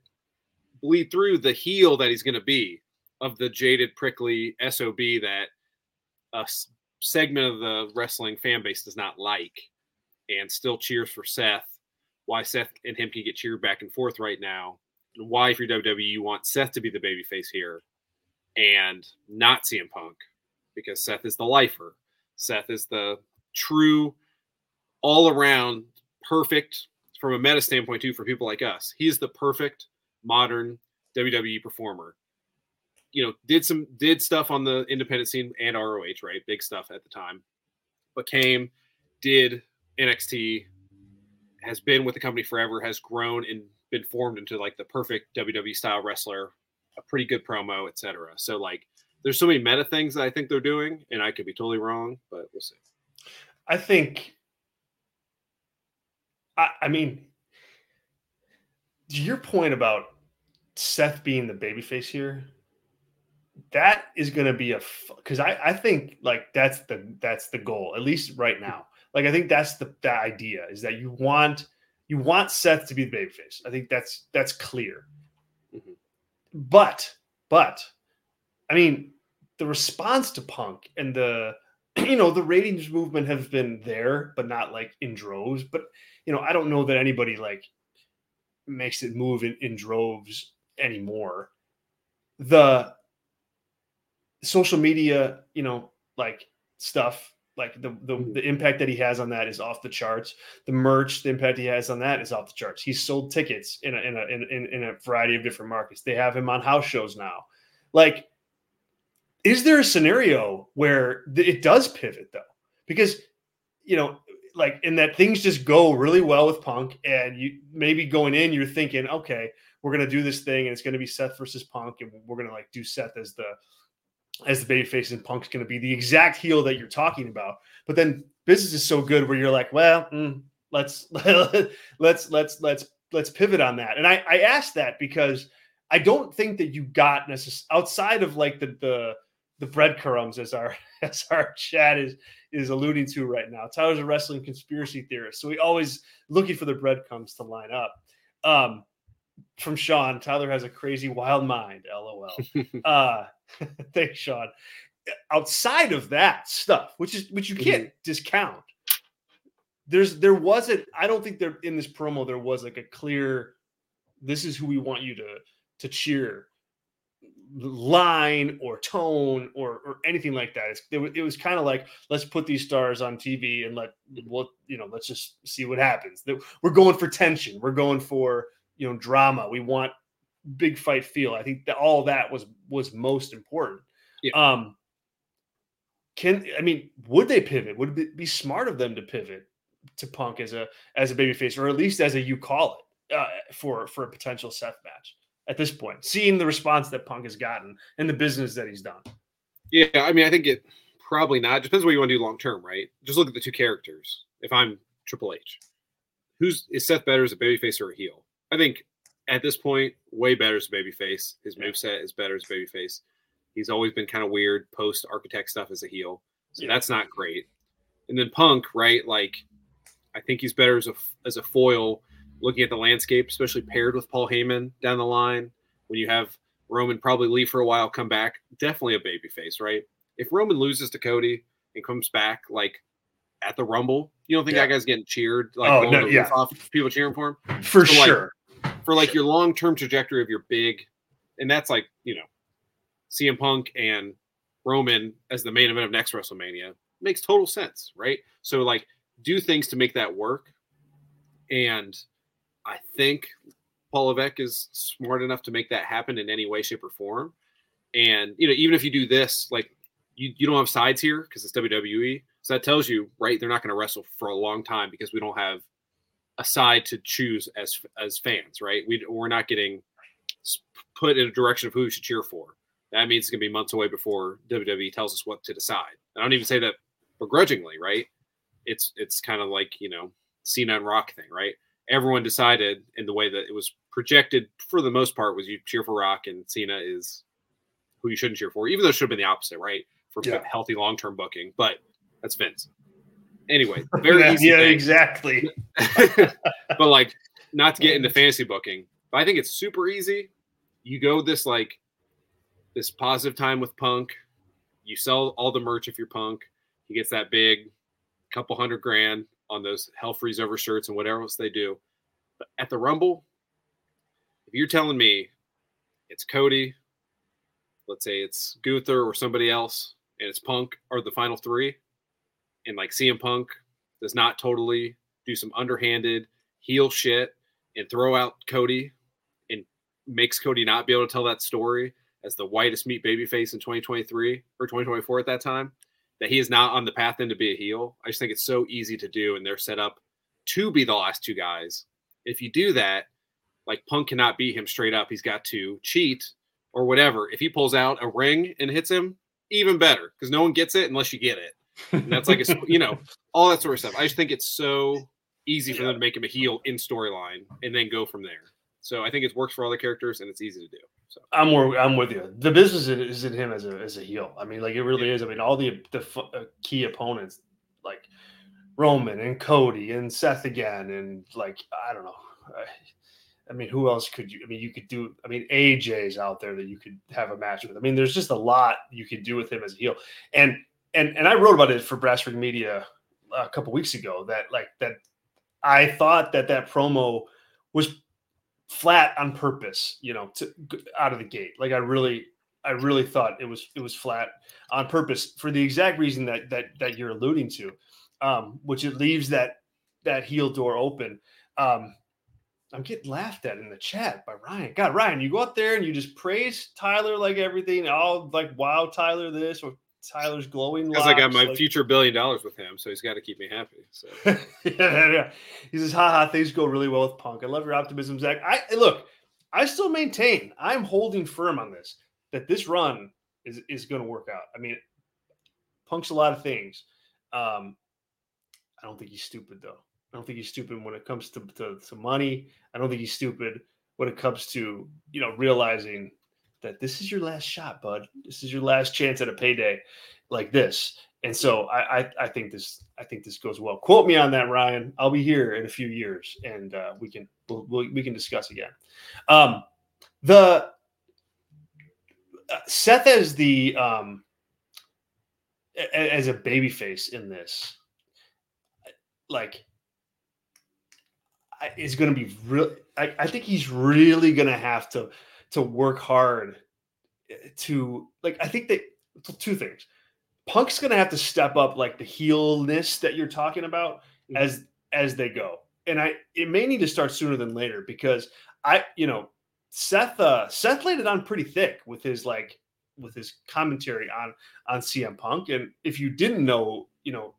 bleed through the heel that he's going to be of the jaded, prickly SOB that a segment of the wrestling fan base does not like and still cheers for Seth. Why Seth and him can get cheered back and forth right now. Why, if you're WWE, you want Seth to be the babyface here and not CM Punk because Seth is the lifer. Seth is the true, all around perfect from a meta standpoint, too, for people like us. He's the perfect modern WWE performer. You know, did some did stuff on the independent scene and ROH, right? Big stuff at the time, but came, did NXT has been with the company forever, has grown and been formed into like the perfect WWE style wrestler, a pretty good promo, etc. So like there's so many meta things that I think they're doing, and I could be totally wrong, but we'll see. I think. I, I mean, your point about Seth being the babyface here, that is going to be a because I I think like that's the that's the goal at least right now. Like I think that's the the idea is that you want you want Seth to be the babyface. I think that's that's clear. Mm-hmm. But but I mean the response to Punk and the you know the ratings movement have been there, but not like in droves. But you know I don't know that anybody like makes it move in, in droves anymore. The social media, you know, like stuff, like the, the mm-hmm. the impact that he has on that is off the charts. The merch, the impact he has on that is off the charts. He's sold tickets in a in a in, in a variety of different markets. They have him on house shows now. Like, is there a scenario where it does pivot though? Because you know, like in that things just go really well with Punk, and you maybe going in, you're thinking, okay, we're gonna do this thing, and it's gonna be Seth versus Punk, and we're gonna like do Seth as the as the baby face and Punk's going to be the exact heel that you're talking about. But then business is so good where you're like, well, mm, let's let's let's let's let's pivot on that. And I I asked that because I don't think that you got necessarily outside of like the the the breadcrumbs as our as our chat is is alluding to right now. Tyler's a wrestling conspiracy theorist, so we always looking for the breadcrumbs to line up. Um, from Sean, Tyler has a crazy wild mind. LOL. uh, Thanks, Sean. Outside of that stuff, which is which you can't mm-hmm. discount, there's there wasn't. I don't think there in this promo there was like a clear. This is who we want you to to cheer line or tone or or anything like that. It's, it, it was kind of like let's put these stars on TV and let what you know let's just see what happens. We're going for tension. We're going for you know drama. We want big fight feel. I think that all that was was most important. Yeah. Um, can I mean, would they pivot? Would it be smart of them to pivot to Punk as a as a babyface, or at least as a you call it uh, for for a potential Seth match at this point? Seeing the response that Punk has gotten and the business that he's done. Yeah, I mean, I think it probably not. Depends what you want to do long term, right? Just look at the two characters. If I'm Triple H, who's is Seth better as a babyface or a heel? I think at this point, way better as a babyface. His yeah. moveset is better as a babyface. He's always been kind of weird post architect stuff as a heel. So yeah. that's not great. And then Punk, right? Like, I think he's better as a as a foil, looking at the landscape, especially paired with Paul Heyman down the line. When you have Roman probably leave for a while, come back, definitely a babyface, right? If Roman loses to Cody and comes back like at the Rumble, you don't think yeah. that guy's getting cheered like oh, no, yeah. off people cheering for him? For so, sure for like your long term trajectory of your big, and that's like you know, CM Punk and Roman as the main event of next WrestleMania makes total sense, right? So like do things to make that work, and I think Paul Levesque is smart enough to make that happen in any way, shape, or form. And you know, even if you do this, like you, you don't have sides here because it's WWE. So that tells you, right, they're not going to wrestle for a long time because we don't have a side to choose as as fans, right? We we're not getting put in a direction of who we should cheer for. That means it's gonna be months away before WWE tells us what to decide. I don't even say that begrudgingly, right? It's it's kind of like you know Cena and Rock thing, right? Everyone decided in the way that it was projected for the most part was you cheer for Rock and Cena is who you shouldn't cheer for, even though it should have been the opposite, right? For yeah. healthy long term booking, but that's Vince anyway, very yeah, easy. Yeah, thing. exactly. but like, not to get into fantasy booking, but I think it's super easy. You go this like this positive time with Punk. You sell all the merch if you're Punk. He gets that big couple hundred grand on those Hell Freeze over shirts and whatever else they do. But at the Rumble, if you're telling me it's Cody, let's say it's Gunther or somebody else, and it's Punk or the final three, and like CM Punk does not totally do some underhanded heel shit and throw out Cody and makes Cody not be able to tell that story as the whitest meat babyface in 2023 or 2024 at that time, that he is not on the path then to be a heel. I just think it's so easy to do, and they're set up to be the last two guys. If you do that, like Punk cannot beat him straight up. He's got to cheat or whatever, if he pulls out a ring and hits him, even better because no one gets it unless you get it. And that's like a, you know all that sort of stuff. I just think it's so easy for them to make him a heel in storyline and then go from there. So I think it works for all the characters and it's easy to do. So I'm more, I'm with you. The business is in him as a as a heel. I mean, like it really yeah. is. I mean, all the the uh, key opponents like Roman and Cody and Seth again, and like I don't know. I, I mean, who else could you? I mean, you could do. I mean, AJ's out there that you could have a match with. I mean, there's just a lot you could do with him as a heel. And and and I wrote about it for Brass Ring Media a couple weeks ago. That like that, I thought that that promo was flat on purpose. You know, to out of the gate. Like I really, I really thought it was it was flat on purpose for the exact reason that that that you're alluding to, um, which it leaves that that heel door open. Um, I'm getting laughed at in the chat by Ryan. God, Ryan, you go out there and you just praise Tyler like everything. All like, wow, Tyler, this or Tyler's glowing. Because I got my like, future billion dollars with him, so he's got to keep me happy. So yeah, yeah, he says, "Ha ha, things go really well with Punk." I love your optimism, Zach. I look, I still maintain I'm holding firm on this that this run is is going to work out. I mean, Punk's a lot of things. Um, I don't think he's stupid though. I don't think he's stupid when it comes to, to, to money. I don't think he's stupid when it comes to you know realizing that this is your last shot, bud. This is your last chance at a payday like this. And so I, I, I think this I think this goes well. Quote me on that, Ryan. I'll be here in a few years, and uh, we can we'll, we'll, can discuss again. Um, the uh, Seth as the um, as a baby face in this, like is going to be real. I, I think he's really going to have to to work hard eh, to like. I think that two things. Punk's going to have to step up like the heelness that you're talking about mm-hmm. as as they go, and I it may need to start sooner than later because I you know Seth uh Seth laid it on pretty thick with his like with his commentary on on CM Punk, and if you didn't know, you know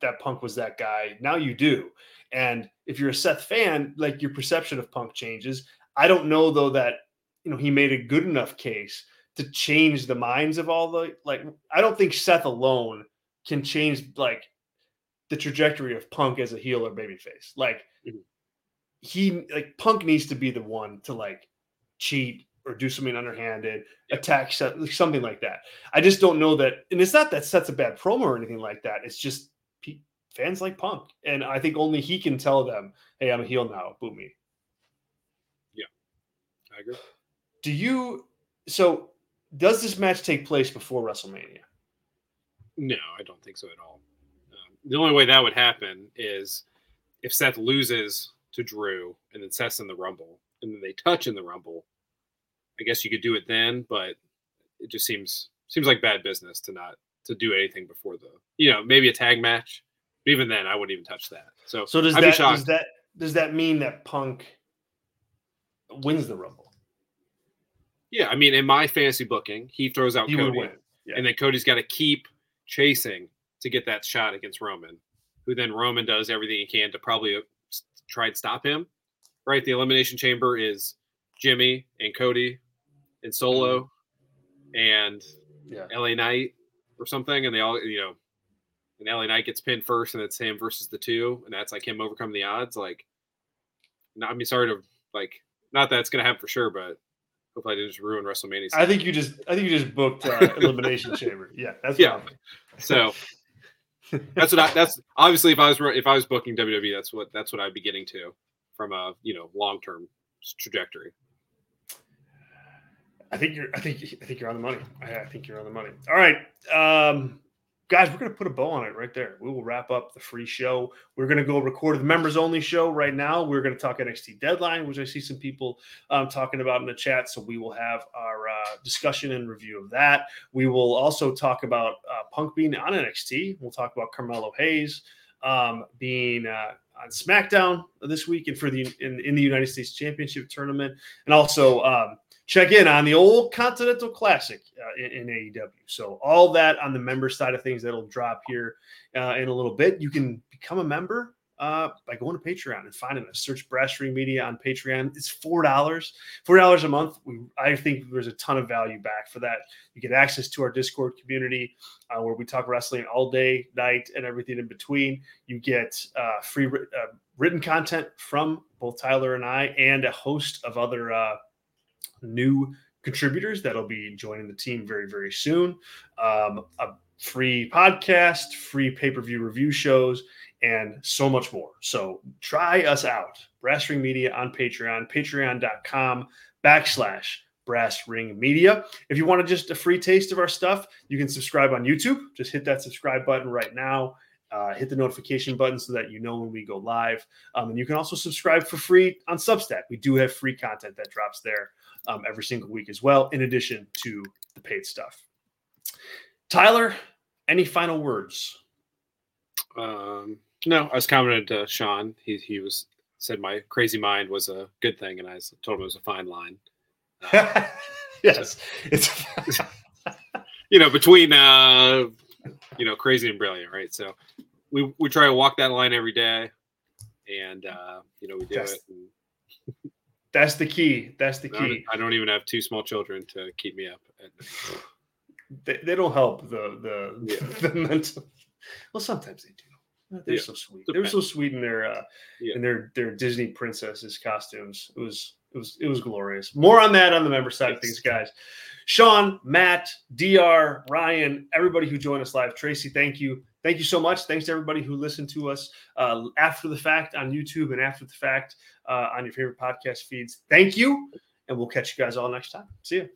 that Punk was that guy, now you do. And if you're a Seth fan, like your perception of Punk changes. I don't know though that you know he made a good enough case to change the minds of all the like. I don't think Seth alone can change like the trajectory of Punk as a heel or babyface. Like mm-hmm. he like Punk needs to be the one to like cheat or do something underhanded, attack something like that. I just don't know that, and it's not that Seth's a bad promo or anything like that. It's just fans like Punk, and I think only he can tell them, "Hey, I'm a heel now. Boo me." Yeah, I agree. Do you? So, does this match take place before WrestleMania? No, I don't think so at all. Um, the only way that would happen is if Seth loses to Drew, and then Seth's in the Rumble, and then they touch in the Rumble. I guess you could do it then, but it just seems seems like bad business to not to do anything before the you know maybe a tag match But even then, I wouldn't even touch that. So, so does I'd that does that does that mean that Punk wins the Rumble? Yeah, I mean, in my fantasy booking, he throws out he Cody, yeah. and then Cody's got to keep chasing to get that shot against Roman, who then Roman does everything he can to probably uh, try and stop him. Right, the elimination chamber is Jimmy and Cody and Solo mm-hmm. and yeah. LA Knight or something, and they all you know and LA Knight gets pinned first, and it's him versus the two, and that's like him overcoming the odds. Like, not, I mean, sorry to like, not that it's gonna happen for sure, but hopefully I didn't just ruin WrestleMania. I think you just, I think you just booked uh, Elimination Chamber. Yeah, that's yeah. So that's what I. That's obviously if I was if I was booking WWE, that's what that's what I'd be getting to from a you know long term trajectory. I think you're. I think. I think you're on the money. I, I think you're on the money. All right. Um, guys, we're going to put a bow on it right there. We will wrap up the free show. We're going to go record the members only show right now. We're going to talk NXT deadline, which I see some people um, talking about in the chat. So we will have our uh, discussion and review of that. We will also talk about uh, Punk being on NXT. We'll talk about Carmelo Hayes um, being uh, on SmackDown this week and for the in, in the United States Championship tournament, and also um, check in on the old Continental Classic uh, in, in, AEW. So all that on the member side of things that'll drop here uh, in a little bit. You can become a member uh, by going to Patreon and finding us. Search Brass Ring Media on Patreon. It's four dollars, four dollars a month. We, I think there's a ton of value back for that. You get access to our Discord community uh, where we talk wrestling all day, night, and everything in between. You get uh, free uh, written content from both Tyler and I, and a host of other uh, new contributors that'll be joining the team very, very soon. Um, a free podcast, free pay per view review shows, and so much more. So try us out. Brass Ring Media on Patreon, patreon.com backslash Brass Ring Media. If you want to just a free taste of our stuff, you can subscribe on YouTube. Just hit that subscribe button right now. Uh, hit the notification button so that you know when we go live. Um, and you can also subscribe for free on Substack. We do have free content that drops there um, every single week as well, in addition to the paid stuff. Tyler, any final words? Um, no, I was commenting to Sean. He he was said my crazy mind was a good thing, and I told him it was a fine line. Uh, yes, it's you know between uh, you know crazy and brilliant, right? So we we try to walk that line every day, and uh, you know we do That's- it. And that's the key. That's the key. I don't even have two small children to keep me up. They, they don't help the the, Yeah. the mental. Well, sometimes they do. They're Yeah. so sweet. They're so sweet in their uh, Yeah. in their their Disney princesses costumes. It was it was it was glorious. More on that on the member side of things, guys. Sean, Matt, Dr. Ryan, everybody who joined us live. Tracy, thank you. Thank you so much. Thanks to everybody who listened to us uh, after the fact on YouTube and after the fact uh, on your favorite podcast feeds. Thank you. And we'll catch you guys all next time. See you.